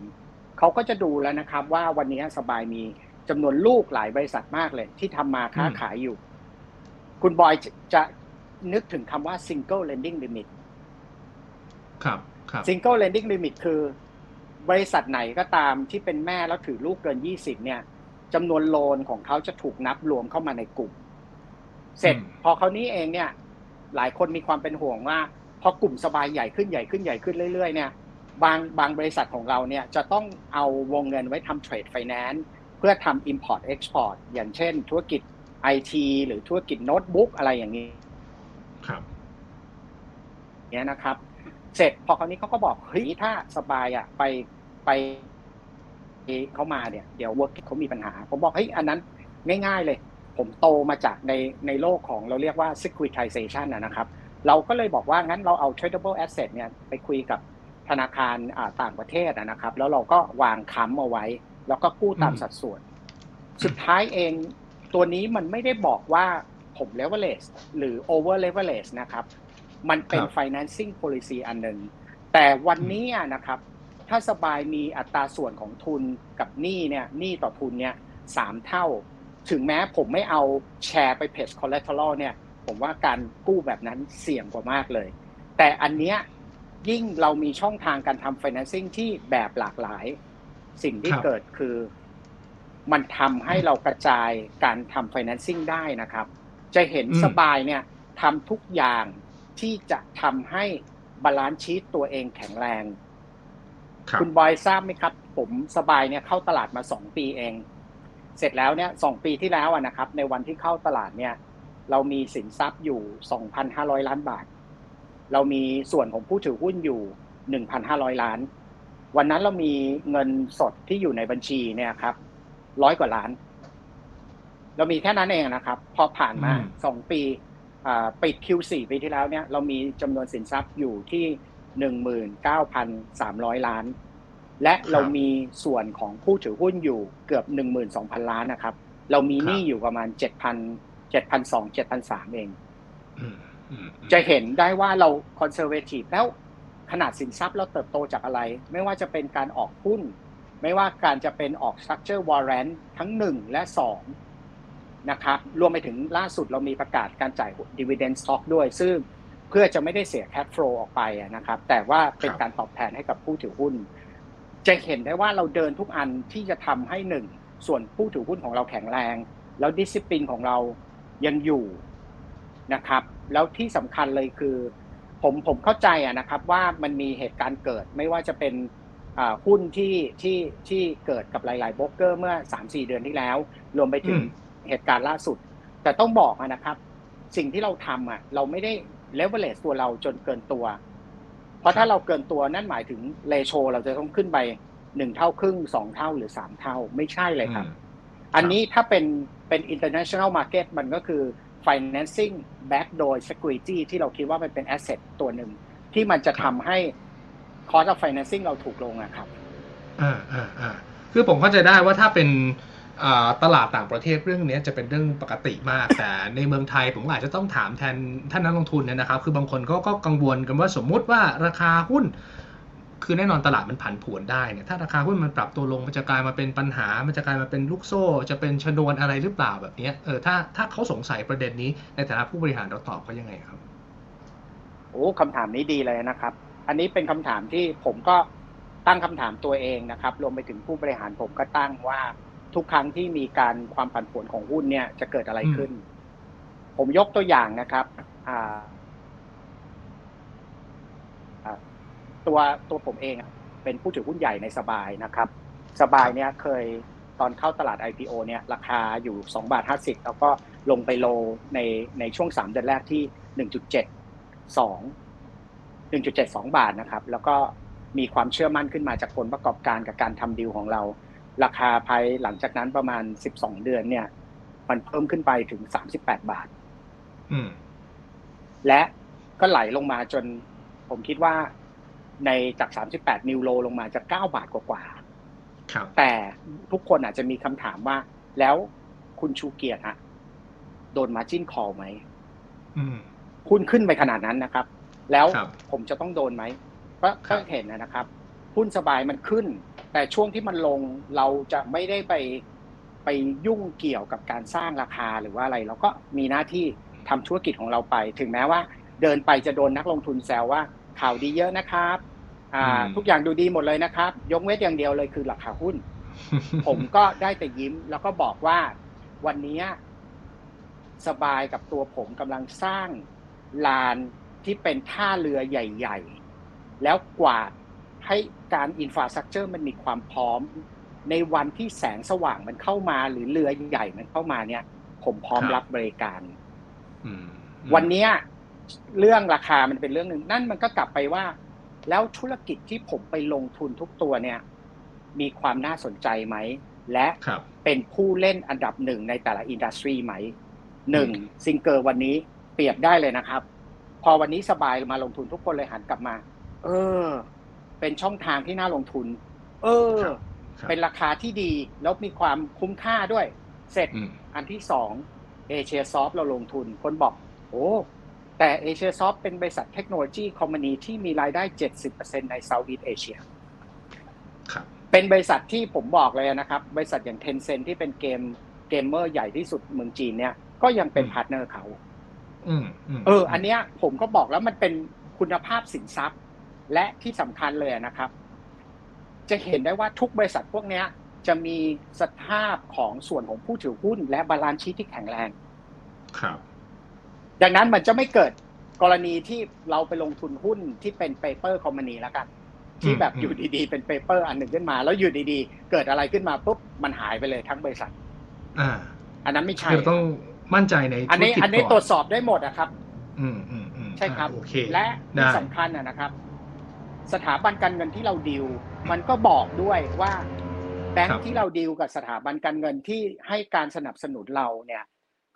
เขาก็จะดูแล้วนะครับ ว่าวันนี้สบายมี จำนวนลูกหลายบริษัทมากเลย ที่ทำมาค้าขายอยู่ คุณบอยจะจะนึกถึงคำว่า single lending limit ครับครับ single lending limit คือบริษัทไหนก็ตามที่เป็นแม่แล้วถือลูกเกิน 20 เนี่ยจำนวนโลนของเขาจะถูกนับรวมเข้ามาในกลุ่ม เสร็จอืมพอเขาวนี้เองเนี่ย หลายคนมีความเป็นห่วงว่า พอกลุ่มสบายใหญ่ขึ้นใหญ่ขึ้นใหญ่ขึ้นเรื่อย ๆ เนี่ย บางบางบริษัทของเราเนี่ยจะต้องเอาวงเงินไว้ทำเทรดไฟแนนซ์ เพื่อทำ import export อย่างเช่น ธุรกิจ IT หรือธุรกิจโน้ตบุ๊กอะไรอย่างนี้ครับเนี้ยนะครับ เสร็จพอคราวนี้เขาก็บอกเฮ้ยถ้าสบายอะไปไปเขามาเนี่ยเดี๋ยว work เขามีปัญหา ผมบอกเฮ้ยอันนั้นง่ายๆเลย ผมโตมาจากในในโลกของเราเรียกว่า securitization นะนะครับ เราก็เลยบอกว่างั้นเราเอา tradable asset เนี่ยไปคุยกับธนาคารอ่าต่างประเทศอะนะครับ แล้วเราก็วางค้ำเอาไว้ แล้วก็กู้ตามอืมสัดส่วน สุดท้ายเองตัวนี้มันไม่ได้บอกว่าผม leverage หรือ over leverage นะครับ มันเป็นครับ financing policy อันหนึ่งแต่วันนี้อะนะครับ ถ้าสบายมีอัตราส่วนของทุนกับหนี้เนี่ยหนี้ต่อทุนเนี่ยสามเท่า ถึงแม้ผมไม่เอาแชร์ไปเพจ collateral เนี่ย ผมว่าการกู้แบบนั้นเสี่ยงกว่ามากเลย แต่อันเนี้ยยิ่งเรามีช่องทางการทำ financing ที่แบบหลากหลาย สิ่งที่ครับเกิดคือ มันทำให้เรากระจายการทำ financing ได้นะครับ จะเห็นอืมสบายเนี่ยทำทุกอย่างที่จะทำให้ balance sheet ตัวเองแข็งแรงครับคุณบอยทราบไหมครับ ผมสบายเนี่ยเข้าตลาดมาสองปีเอง เสร็จแล้วเนี่ยสองปีที่แล้วอะนะครับ ในวันที่เข้าตลาดเนี่ย เรามีสินทรัพย์อยู่2,500ล้านบาท เรามีส่วนของผู้ถือหุ้นอยู่1,500ล้าน วันนั้นเรามีเงินสดที่อยู่ในบัญชีเนี่ยครับร้อยกว่าล้าน เรามีแค่นั้นเองนะครับ พอผ่านมาอืมสองปีอ่าปิด Q4 ปีที่แล้วเนี่ย เรามีจำนวนสินทรัพย์อยู่ที่19,300ล้าน และเรามีส่วนของผู้ถือหุ้นอยู่เกือบ12,000ล้านนะครับ เรามีหนี้อยู่ประมาณ7,000 7,200 7,300เองอืมอืมจะเห็นได้ว่าเราconservative แล้ว ขนาดสินทรัพย์เราเติบโตจากอะไร ไม่ว่าจะเป็นการออกหุ้น ไม่ว่าการจะเป็นออก structure warrant ทั้ง 1 และ 2 นะครับ รวมไปถึงล่าสุดเรามีประกาศการจ่าย dividend stock ด้วย ซึ่งเพื่อจะไม่ได้เสีย cash flow ออกไปอะนะครับ แต่ว่าเป็นการตอบแทนให้กับผู้ถือหุ้น จะเห็นได้ว่าเราเดินทุกอันที่จะทำให้หนึ่งส่วนผู้ถือหุ้นของเราแข็งแรง แล้ว discipline ของเรายังอยู่นะครับ แล้วที่สำคัญเลยคือ ผมผมเข้าใจอะนะครับว่ามันมีเหตุการณ์เกิดไม่ว่าจะเป็นอ่าหุ้นที่ที่ที่เกิดกับหลายๆโบรกเกอร์เมื่อ 3-4 เดือนที่แล้ว รวมไปถึงอืมเหตุการณ์ล่าสุด แต่ต้องบอกอะนะครับ สิ่งที่เราทำอะเราไม่ได้เลเวลเลสตัวเราจนเกินตัว เพราะถ้าเราเกินตัวนั่นหมายถึงเลโชเราจะต้องขึ้นไปหนึ่งเท่าครึ่งสองเท่าหรือสามเท่าไม่ใช่เลยครับอืมอันนี้ถ้าเป็นเป็น international market มันก็คือ financing back โดย security ที่เราคิดว่ามันเป็น asset ตัวหนึ่ง ที่มันจะทำให้ cost of financing เราถูกลงอะครับ อ่าอ่าอ่าคือผมเข้าใจได้ว่าถ้าเป็นตลาดต่างประเทศเรื่องนี้จะเป็นเรื่องปกติมาก แต่ในเมืองไทยผมอาจจะต้องถามแทนท่านนักลงทุนเนี่ยนะครับ คือบางคนก็ก็กังวลกันว่าสมมุติว่าราคาหุ้น คือแน่นอนตลาดมันผันผวนได้เนี่ยถ้าราคาหุ้นมันปรับตัวลงมันจะกลายมาเป็นปัญหา มันจะกลายมาเป็นลูกโซ่ จะเป็นชนวนอะไรหรือเปล่าแบบเนี้ยเออถ้าถ้าเขาสงสัยประเด็นนี้ในฐานะผู้บริหารเราตอบเขายังไงครับโอ้คำถามนี้ดีเลยนะครับ อันนี้เป็นคำถามที่ผมก็ตั้งคำถามตัวเองนะครับรวมไปถึงผู้บริหารผมก็ตั้งว่าทุกครั้งที่มีการความผันผวนของหุ้นเนี่ยจะเกิดอะไรขึ้น ผมยกตัวอย่างนะครับอ่าอ่า ตัวตัวผมเองอะเป็นผู้ถือหุ้นใหญ่ในสบายนะครับ สบายเนี่ยเคยตอนเข้าตลาด IPO เนี่ยราคาอยู่2บาท50 แล้วก็ลงไปโลในในช่วง 3 เดือนแรกที่ 1.72 1.72 บาทนะครับ แล้วก็มีความเชื่อมั่นขึ้นมาจากผลประกอบการกับการทำดีลของเรา ราคาภายหลังจากนั้นประมาณ 12 เดือนเนี่ย มันเพิ่มขึ้นไปถึง 38 บาทอืมและก็ไหลลงมาจนผมคิดว่า ในจาก 38 นิวโลลงมาจะ9บาทกว่าๆครับแต่ทุกคนอาจจะมีคำถามว่า แล้วคุณชูเกียรติฮะโดนมาจิ้นคอไหมอืมหุ้นขึ้นไปขนาดนั้นนะครับ แล้วครับผมจะต้องโดนไหมก็ครัก็บเห็นนะครับหุ้นสบายมันขึ้น แต่ช่วงที่มันลงเราจะไม่ได้ไปไปยุ่งเกี่ยวกับการสร้างราคาหรือว่าอะไรเราก็มีหน้าที่ทำธุรกิจของเราไป ถึงแม้ว่า เดินไปจะโดนนักลงทุนแซวว่าข่าวดีเยอะนะครับ อ่าอืมทุกอย่างดูดีหมดเลยนะครับ ยกเว้นอย่างเดียวเลยคือราคาหุ้น ผมก็ได้แต่ยิ้มแล้วก็บอกว่าวันนี้สบายกับตัวผมกำลังสร้างลานที่เป็นท่าเรือใหญ่ ๆ แล้วกวาดให้การ infrastructure มันมีความพร้อม ในวันที่แสงสว่างมันเข้ามาหรือเรือใหญ่มันเข้ามาเนี่ย ผมพร้อมครับรับบริการอืมวันเนี้ยเรื่องราคามันเป็นเรื่องหนึ่งนั่นมันก็กลับไปว่า แล้วธุรกิจที่ผมไปลงทุนทุกตัวเนี่ย มีความน่าสนใจไหม และครับเป็นผู้เล่นอันดับหนึ่งในแต่ละ industry ไหมหนึ่งซิงเกอร์วันนี้เปรียบได้เลยนะครับ พอวันนี้สบายมาลงทุนทุกคนเลยหันกลับมา เออ เป็นช่องทางที่น่าลงทุน เออครับครับเป็นราคาที่ดีแล้วมีความคุ้มค่าด้วย เสร็จอืมอันที่สองเอเชียซอฟท์เราลงทุนคนบอก โอ้ แต่เอเชียซอฟท์เป็นบริษัท technology company ที่มีรายได้ 70%ใน Southeast Asia ครับเป็นบริษัทที่ผมบอกเลยนะครับ บริษัทอย่าง Tencent ที่เป็นเกมเกมเมอร์ใหญ่ที่สุดเมืองจีนเนี่ย ก็ยังเป็นอืม partner เขาอืมมเออ อันเนี้ยผมก็บอกแล้วมันเป็นคุณภาพสินทรัพย์ และที่สำคัญเลยนะครับ จะเห็นได้ว่าทุกบริษัทพวกเนี้ย จะมีสภาพของส่วนของผู้ถือหุ้น และ balance sheet ที่แข็งแรง ครับ ดังนั้นมันจะไม่เกิดกรณีที่เราไปลงทุนหุ้นที่เป็น paper company แล้วกัน ที่แบบอืมอยู่ดีๆ เป็น paper อันหนึ่งขึ้นมา แล้วอยู่ดีๆ เกิดอะไรขึ้นมาปุ๊บมันหายไปเลยทั้งบริษัท อ่า อันนั้นไม่ใช่คือต้องมั่นใจในอันธุรกิจอันนี้ก่อนตรวจสอบได้หมดอะครับ อืมอืมอืมใช่ครับอ่าโอเคและที่ได้สำคัญอะนะครับ สถาบันการเงินที่เราดิว มันก็บอกด้วยว่าแบงครัค์บที่เราดิวกับสถาบันการเงินที่ให้การสนับสนุนเราเนี่ย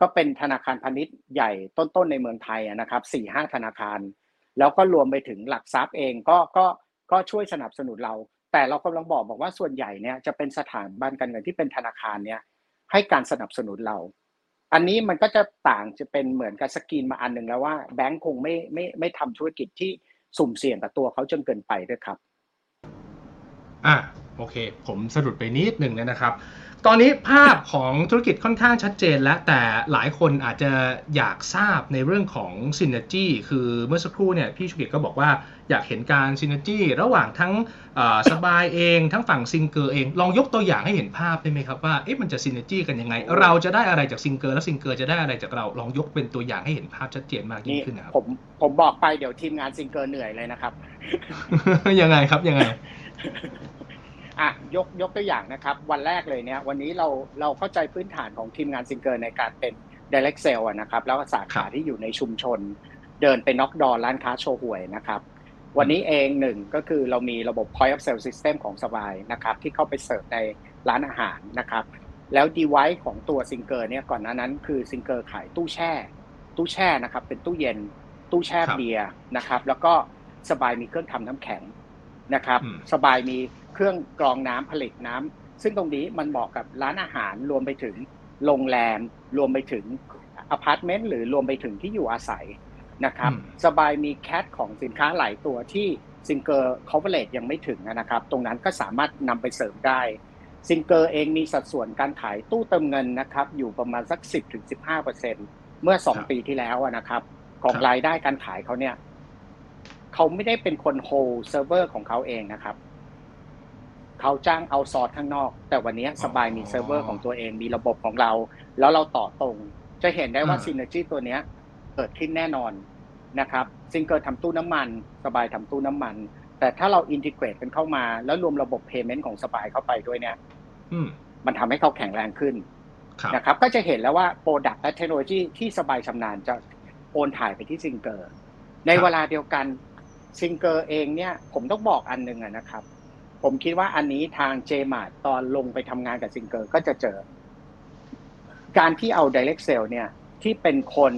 ก็เป็นธนาคารพาณิชย์ใหญ่ต้นๆในเมืองไทยนะครับสี่ห้าธนาคาร แล้วก็รวมไปถึงหลักทรัพย์เองก็ก็ก็ช่วยสนับสนุนเรา แต่เรากำลังบอกบอกว่าส่วนใหญ่เนี่ยจะเป็นสถาบันการเงินที่เป็นธนาคารเนี่ยให้การสนับสนุนเรา อันนี้มันก็จะต่างจะเป็นเหมือนกับสกรีนมาอันหนึ่งแล้วว่าแบงก์คงไม่ไม่ไม่ทำธุรกิจที่สุ่มเสี่ยงกับตัวเขาจนเกินไปด้วยครับ อะโอเค ผมสะดุดไปนิดหนึ่งนะครับ ตอนนี้ภาพของธุรกิจค่อนข้างชัดเจนแล้ว แต่หลายคนอาจจะอยากทราบในเรื่องของ Synergy คือเมื่อสักครู่เนี่ยพี่ชุกิจก็บอกว่าอยากเห็นการ Synergy ระหว่างทั้งเอ่อสบายเองทั้งฝั่งซิงเกอร์เอง ลองยกตัวอย่างให้เห็นภาพได้ไหมครับว่าเอ๊ะมันจะ Synergy กันยังไง เราจะได้อะไรจากซิงเกอร์และซิงเกอร์จะได้อะไรจากเราลองยกเป็นตัวอย่างให้เห็นภาพชัดเจนมากยิ่งนี่ขึ้นนะครับผมผมบอกไปเดี๋ยวทีมงานซิงเกอร์เหนื่อยเลยนะครับยังไงครับยังไง อะยกยกตัวอย่างนะครับ วันแรกเลยเนี่ยวันนี้เราเราเข้าใจพื้นฐานของทีมงานซิงเกอร์ในการเป็น direct sale อะนะครับ แล้วก็สาขาครับที่อยู่ในชุมชน เดินไป knock door ร้านค้าโชห่วยนะครับ วันนี้เองหนึ่งก็คือเรามีระบบ point of sale system ของสบายนะครับ ที่เข้าไปเสิร์ฟในร้านอาหารนะครับ แล้ว device ของตัวซิงเกอร์เนี่ยก่อนหน้านั้นคือซิงเกอร์ขายตู้แช่ ตู้แช่นะครับเป็นตู้เย็นตู้แช่ครับเบียร์นะครับ แล้วก็สบายมีเครื่องทำน้ำแข็งนะครับอืมสบายมี เครื่องกรองน้ำผลิตน้ำซึ่งตรงนี้มันเหมาะกับร้านอาหารรวมไปถึงโรงแรม รวมไปถึงอพาร์ตเมนต์หรือรวมไปถึงที่อยู่อาศัยนะครับอืมสบายมี cat ของสินค้าหลายตัวที่ซิงเกอร์คอร์เ r ตยังไม่ถึงนะครับ ตรงนั้นก็สามารถนำไปเสริมได้ซิงเกอร์เองมีสัดส่วนการขายตู้เติมเงินนะครับ อยู่ประมาณสัก 10-15%เมื่อ 2 ปีที่แล้วนะครับ ของรายได้การขายเขาเนี่ยเขาไม่ได้เป็นคน hold server ของเขาเองนะครับ เขาจ้าง outsource ข้างนอก แต่วันนี้สบายมีเซิร์ฟเวอร์ของตัวเองมีระบบของเรา แล้วเราต่อตรง จะเห็นได้ว่า synergy ตัวเนี้ยเกิดขึ้นแน่นอนนะครับซิงเกอร์ทำตู้น้ำมัน สบายทำตู้น้ำมัน แต่ถ้าเรา integrate กันเข้ามา แล้วรวมระบบ payment ของสบายเข้าไปด้วยเนี่ยมันทำให้เขาแข็งแรงขึ้นนะครับก็จะเห็นแล้วว่า product และเทคโนโลยีที่สบายชำนาญจะโอนถ่ายไปที่ซิงเกอร์ในเวลาเดียวกันซิงเกอร์เองเนี่ยผมต้องบอกอันหนึ่งนะครับ ผมคิดว่าอันนี้ทางเจมาร์ทตอนลงไปทำงานกับซิงเกอร์ก็จะเจอ การที่เอา Direct Sale เนี่ย ที่เป็นคน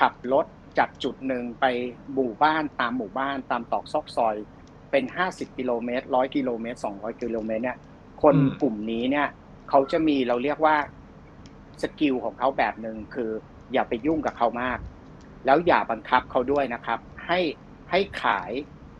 ขับรถจากจุดหนึ่งไปหมู่บ้านตามหมู่บ้านตามตอกซอกซอย เป็นห้าสิบกิโลเมตรร้อยกิโลเมตรสองร้อยกิโลเมตรเนี่ย คนกลุ่มนี้เนี่ย เขาจะมีเราเรียกว่า skill ของเขาแบบหนึ่งคือ อย่าไปยุ่งกับเขามาก แล้วอย่าบังคับเขาด้วยนะครับ ให้ให้ขาย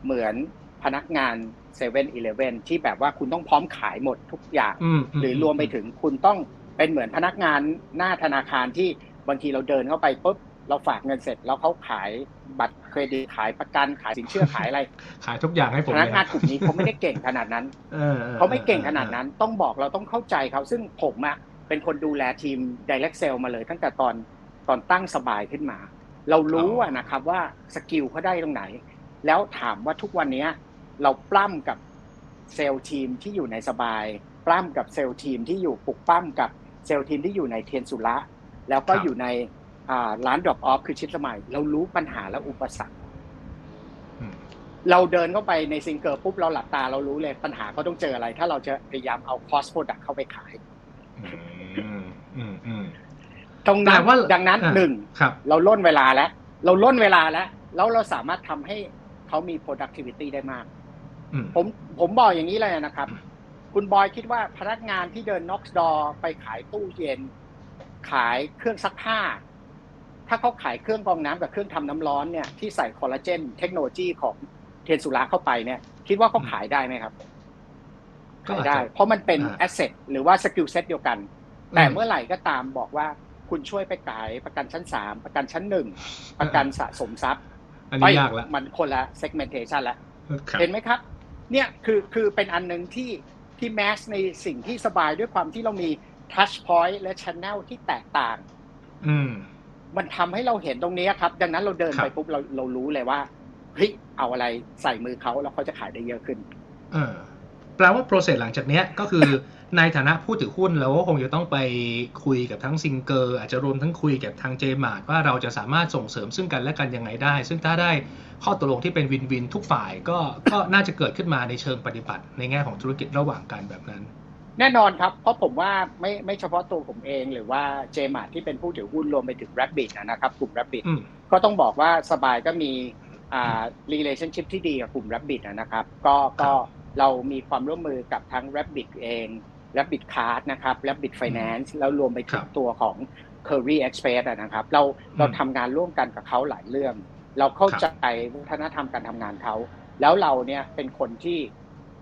เหมือนพนักงาน เซเว่นอีเลฟเว่นที่แบบว่าคุณต้องพร้อมขายหมดทุกอย่าง หรือรวมไปถึงคุณต้องเป็นเหมือนพนักงานหน้าธนาคารที่บางทีเราเดินเข้าไปปุ๊บเราฝากเงินเสร็จแล้วเขาขายบัตรเครดิตขายประกันขายสินเชื่อขายอะไร ขายทุกอย่างให้ผมพนักงานกลุ่มนี้เขาไม่ได้เก่งขนาดนั้นเขาไม่เก่งขนาดนั้นต้องบอกเราต้องเข้าใจเขาซึ่งผมอะเป็นคนดูแลทีม Direct Sale มาเลย ตั้งแต่ตอนตอนตั้งสบายขึ้นมา เรารู้อะนะครับว่า skill เขาได้ตรงไหน แล้วถามว่าทุกวันนี้ เราปล้ำกับ sales team ที่อยู่ในสบาย ปล้ำกับ sales team ที่อยู่ปลุกปล้ำกับ sales team ที่อยู่ในเทียนสุรัตน์แล้วก็อยู่ในร้าน drop off คือ Shipsmile เรารู้ปัญหาและอุปสรรคเราเดินเข้าไปในซิงเกอร์ปุ๊บเราหลับตาเรารู้เลยปัญหาเขาต้องเจออะไร ถ้าเราจะพยายามเอา cross product เข้าไปขายตรงนั้นดังนั้นหนึ่งเราร่นเวลาแล้ว เราร่นเวลาแล้ว แล้วเราสามารถทำให้เขามี productivity ได้มาก ผมผมบอกอย่างนี้เลยนะครับ คุณบอยคิดว่าพนักงานที่เดิน knock door ไปขายตู้เย็น ขายเครื่องซักผ้า ถ้าเขาขายเครื่องกรองน้ำกับเครื่องทำน้ำร้อนเนี่ยที่ใส่คอลลาเจนเทคโนโลยีของเทียนสุรัตน์เข้าไปเนี่ย คิดว่าเขาขายได้ไหมครับขายได้ เพราะมันเป็น asset หรือว่า skill set เดียวกัน แต่เมื่อไหร่ก็ตามบอกว่าคุณช่วยไปขายประกันชั้นสามประกันชั้นหนึ่งประกันสะสมทรัพย์อันนี้ยากแล้วมันคนละ segmentation แล้วเห็นไหมครับ เนี่ยคือคือเป็นอันหนึ่งที่ที่ match ในสิ่งที่สบายด้วยความที่เรามี touchpoint และ channel ที่แตกต่าง อืมมันทำให้เราเห็นตรงนี้ครับ ดังนั้นเราเดินไปปุ๊บเราเรารู้เลยว่าเฮ้ยเอาอะไรใส่มือเขาแล้วเขาจะขายได้เยอะขึ้น เออ แปลว่า process หลังจากเนี้ยก็คือในฐานะผู้ถือหุ้นเราก็คงจะต้องไปคุยกับทั้งซิงเกอร์อาจจะรวมทั้งคุยกับทางเจมาร์ทว่าเราจะสามารถส่งเสริมซึ่งกันและกันยังไงได้ ซึ่งถ้าได้ข้อตกลงที่เป็น win-win ทุกฝ่ายก็ก็น่าจะเกิดขึ้นมาในเชิงปฏิบัติ ในแง่ของธุรกิจระหว่างกันแบบนั้น แน่นอนครับ เพราะผมว่าไม่ไม่เฉพาะตัวผมเองหรือว่าเจมาร์ทที่เป็นผู้ถือหุ้นรวมไปถึง Rabbit นะครับกลุ่ม Rabbit ก็ต้องบอกว่าสบายก็มีอ่า relationship ที่ดีกับกลุ่ม Rabbit นะครับ ก็ก็ เรามีความร่วมมือกับทั้ง Rabbit เอง Rabbit Card นะครับ Rabbit Finance แล้วรวมไปถึงตัวของ Curry Express นะครับ เราเราทำงานร่วมกันกับเขาหลายเรื่อง เราเข้าใจวัฒนธรรมการทำงานเขาแล้วเราเนี่ยเป็นคนที่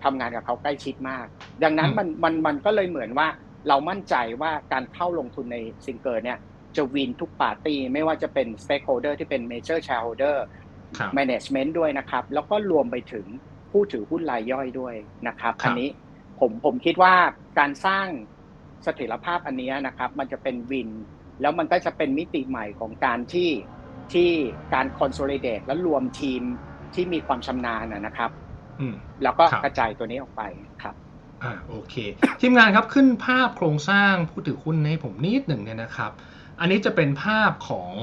ทำงานกับเขาใกล้ชิดมาก ดังนั้นมันมันมันก็เลยเหมือนว่าเรามั่นใจว่าการเข้าลงทุนในซิงเกิลเนี่ยจะ win ทุกปาร์ตี้ไม่ว่าจะเป็น stakeholder ที่เป็น major shareholder management ด้วยนะครับ แล้วก็รวมไปถึง ผู้ถือหุ้นรายย่อยด้วยนะครับอันนี้ผมผมคิดว่าการสร้างเสถียรภาพอันนี้นะครับ มันจะเป็น win แล้วมันก็จะเป็นมิติใหม่ของการที่ที่การ consolidate และรวมทีมที่มีความชำนาญนะครับแล้วก็กระจายตัวนี้ออกไปครับอ่าโอเค ทีมงานครับขึ้นภาพโครงสร้างผู้ถือหุ้นให้ผมนิดหนึ่งเนี่ยนะครับ อันนี้จะเป็นภาพของ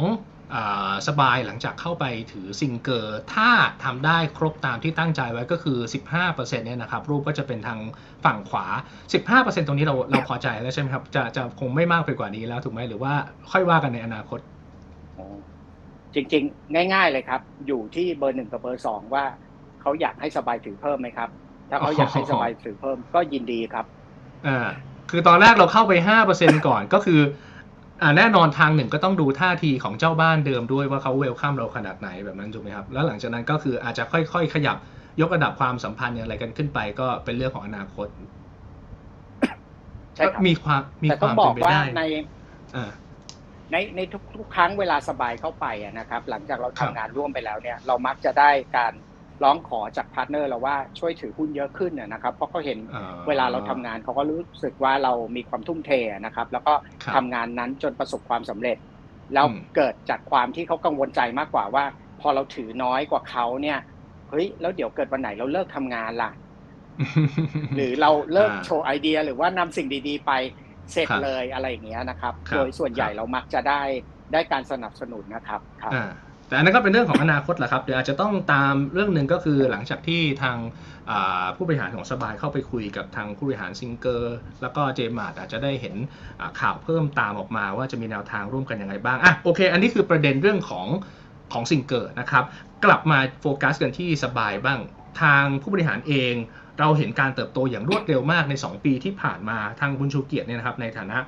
สบายหลังจากเข้าไปถือซิงเกอร์ถ้าทำได้ครบตามที่ตั้งใจไว้ก็คือ 15%เนี่ยนะครับ รูปก็จะเป็นทางฝั่งขวา 15%ตรงนี้เราเราพอใจแล้วใช่ไหมครับ จะจะคงไม่มากไปกว่านี้แล้วถูกไหมหรือว่าค่อยว่ากันในอนาคต จริงๆ ง่าย ๆ เลยครับ อยู่ที่เบอร์หนึ่งกับเบอร์สองว่าเขาอยากให้สบายถือเพิ่มไหมครับ ถ้าเขาอยากให้สบายถือเพิ่มก็ยินดีครับอ่าคือตอนแรกเราเข้าไปห้าเปอร์เซ็นก่อนก็คืออ่า แน่นอนทางหนึ่งก็ต้องดูท่าทีของเจ้าบ้านเดิมด้วยว่าเขาเวลคัมเราขนาดไหนแบบนั้นถูกไหมครับ แล้วหลังจากนั้นก็คืออาจจะค่อยๆ ขยับยกระดับความสัมพันธ์อย่างไรกันขึ้นไป ก็เป็นเรื่องของอนาคตใช่ครับมีความมีแต่คต้องวามบเป็อนกไปว่าได้ในอ่าในในทุกๆครั้งเวลาสบายเข้าไปอะนะครับ หลังจากเราครัทำบงานร่วมไปแล้วเนี่ย เรามักจะได้การ ร้องขอจาก partner เราว่าช่วยถือหุ้นเยอะขึ้นอะนะครับ เพราะเขาเห็นอ่าเวลาเราทำงานเขาก็รู้สึกว่าเรามีความทุ่มเทอะนะครับ แล้วก็ครับทำงานนั้นจนประสบความสำเร็จ แล้วอืมเกิดจากความที่เขากังวลใจมากกว่าว่า พอเราถือน้อยกว่าเขาเนี่ยเฮ้ยแล้วเดี๋ยวเกิดวันไหนเราเลิกทำงานล่ะ หรือเราเลิกอ่าโชว์ไอเดียหรือว่านำสิ่งดี ๆ ไปเสร็จครับเลยอะไรอย่างเงี้ยนะครับครับโดยส่วนใหญ่ครับเรามักจะได้ได้การสนับสนุนนะครับครับอ่า แต่อันนั้นก็เป็นเรื่องของอนาคตแหละครับเดี๋ยวอาจจะต้องตามเรื่องหนึ่งก็คือหลังจากที่ทางผู้บริหารของสบายเข้าไปคุยกับทางผู้บริหารซิงเกอร์แล้วก็เจมาร์ทอาจจะได้เห็นข่าวเพิ่มตามออกมาว่าจะมีแนวทางร่วมกันยังไงบ้างอะโอเค อันนี้คือประเด็นเรื่องของของซิงเกอร์นะครับ กลับมาโฟกัสกันที่สบายบ้างทางผู้บริหารเอง เราเห็นการเติบโตอย่างรวดเร็วมากใน 2 ปีที่ผ่านมาทางคุณชูเกียรติเนี่ยนะครับในฐานะ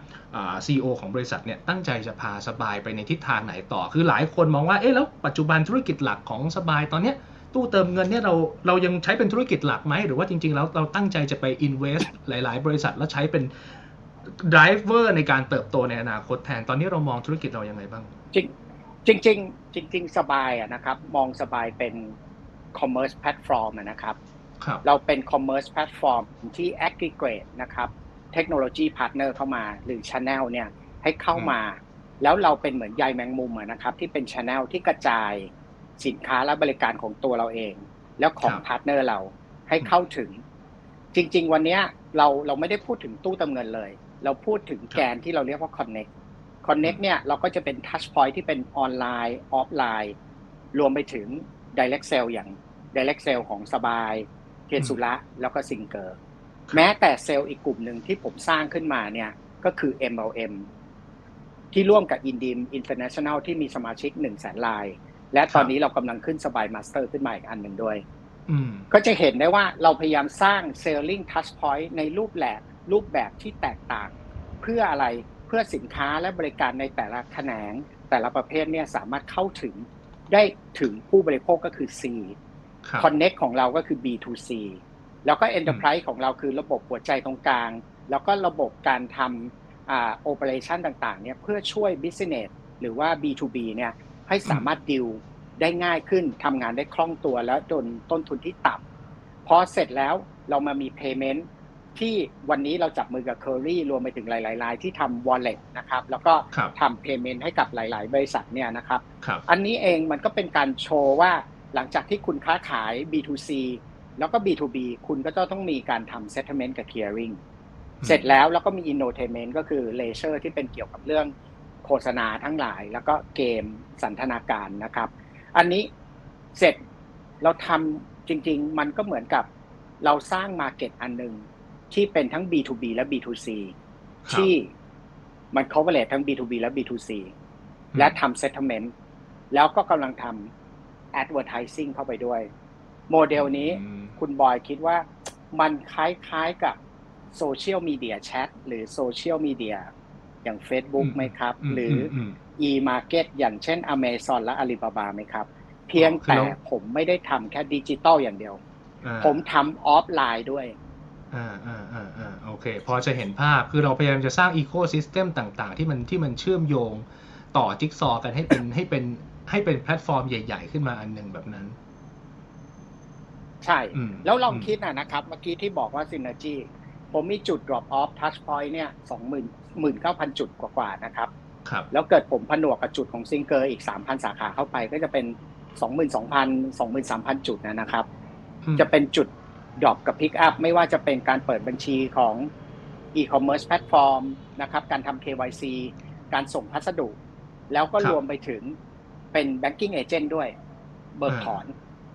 ซีอีโอของบริษัทเนี่ยตั้งใจจะพาสบายไปในทิศทางไหนต่อ คือหลายคนมองว่าเอ๊ะแล้วปัจจุบันธุรกิจหลักของสบายตอนเนี้ยตู้เติมเงินเนี่ยเราเรายังใช้เป็นธุรกิจหลักไหมหรือว่าจริงๆแล้วเราตั้งใจจะไป invest หลาย ๆ บริษัทแล้วใช้เป็น driver ในการเติบโตในอนาคตแทน ตอนนี้เรามองธุรกิจเรายังไงบ้าง จริงจริงจริงสบายอะนะครับ มองสบายเป็น commerce platform นะครับ รับเราเป็น commerce platform ที่ aggregate นะครับ technology partner เข้ามา หรือ channel เนี่ยให้เข้ามา แล้วเราเป็นเหมือนใยแมงมุมอะนะครับ ที่เป็น channel ที่กระจายสินค้าและบริการของตัวเราเอง แล้วของครับ partner เราให้เข้าถึง จริง ๆ วันเนี้ยเราเราไม่ได้พูดถึงตู้เติมเงินเลย เราพูดถึงแกนที่เราเรียกว่า connect connect เนี่ยเราก็จะเป็น touch point ที่เป็นออนไลน์ออฟไลน์ รวมไปถึง direct sale อย่าง direct sale ของสบาย เทียนสุระแล้วก็ซิงเกอร์แม้แต่เซลล์อีกกลุ่มหนึ่งที่ผมสร้างขึ้นมาเนี่ยก็คือ MLM ที่ร่วมกับ Indim International ที่มีสมาชิก1 0 0 0 0แสนราย และตอนนี้เรากำลังขึ้นสบายมาสเตอร์ขึ้นมาอีกอันหนึ่งด้วยอืมก็จะเห็นได้ว่าเราพยายามสร้าง selling touch point ในรูปแบบรูปแบบที่แตกต่าง เพื่ออะไรเพื่อสินค้าและบริการในแต่ละแขนง แต่ละประเภทเนี่ยสามารถเข้าถึงได้ถึงผู้บริโภคก็คือ C ครับ Connect ของเราก็คือ B2C แล้วก็ Enterprise ของเราคือระบบหัวใจตรงกลาง แล้วก็ระบบการทำอ่า operation ต่างๆเนี่ยเพื่อช่วย business หรือว่า B2B เนี่ยให้สามารถดิวได้ง่ายขึ้นทำงานได้คล่องตัวแล้วจนต้นทุนที่ต่ำพอเสร็จแล้วเรามามี payment ที่วันนี้เราจับมือกับ Curry รวมไปถึงหลายๆรายที่ทำ wallet นะครับ แล้วก็ครับทำ payment ให้กับหลาย ๆ บริษัทเนี่ยนะครับครับอันนี้เองมันก็เป็นการโชว์ว่า หลังจากที่คุณค้าขาย B2C แล้วก็ B2B คุณก็จะต้องมีการทำ settlement กับ clearing อืมเสร็จแล้วแล้วก็มี infotainment ก็คือ leisure ที่เป็นเกี่ยวกับเรื่องโฆษณาทั้งหลาย แล้วก็เกมสันทนาการนะครับ อันนี้เสร็จเราทำจริง ๆ มันก็เหมือนกับเราสร้าง market อันหนึ่งที่เป็นทั้ง B2B และ B2C ครับที่มัน coverage ทั้ง B2B และ B2C และทำ settlement แล้วก็กำลังทำ advertising เข้าไปด้วย โมเดลนี้อืมคุณบอยคิดว่ามันคล้าย ๆกับโซเชียลมีเดียแชทหรือโซเชียลมีเดียอย่าง Facebook อืมไหมครับอืมหรืออม e-market อย่างเช่น Amazon และ Alibaba ไหมครับ เพียงคือแต่เราผมไม่ได้ทำแค่ดิจิตอลอย่างเดียวอ่าผมทำออฟไลน์ด้วยอ่าอ่าอ่าอ่าโอเค พอจะเห็นภาพคือเราพยายามจะสร้างอีโค y ิสเต็มต่าง ๆ ที่มันที่มันเชื่อมโยงต่อจิ๊กซอว์กันให้เป็นให้เป็น ให้เป็นแพลตฟอร์มใหญ่ ๆ ขึ้นมาอันหนึ่งแบบนั้น ใช่อืมแล้วลองอืมคิดนะนะครับ เมื่อกี้ที่บอกว่า Synergy ผมมีจุด drop off touch point เนี่ยสองหมื่นหมื่นเก้าพันจุดกว่าๆนะครับ ครับ แล้วเกิดผมผนวกกับจุดของซิงเกอร์อีก3,000สาขาเข้าไป ก็จะเป็น22,000 23,000จุดนะนะครับอืมจะเป็นจุด drop กับ pick up ไม่ว่าจะเป็นการเปิดบัญชีของ e-commerce platform นะครับ การทำ KYC การส่งพัสดุ แล้วก็ครับรวมไปถึง เป็น banking agent ด้วย เบิกอ่าถอน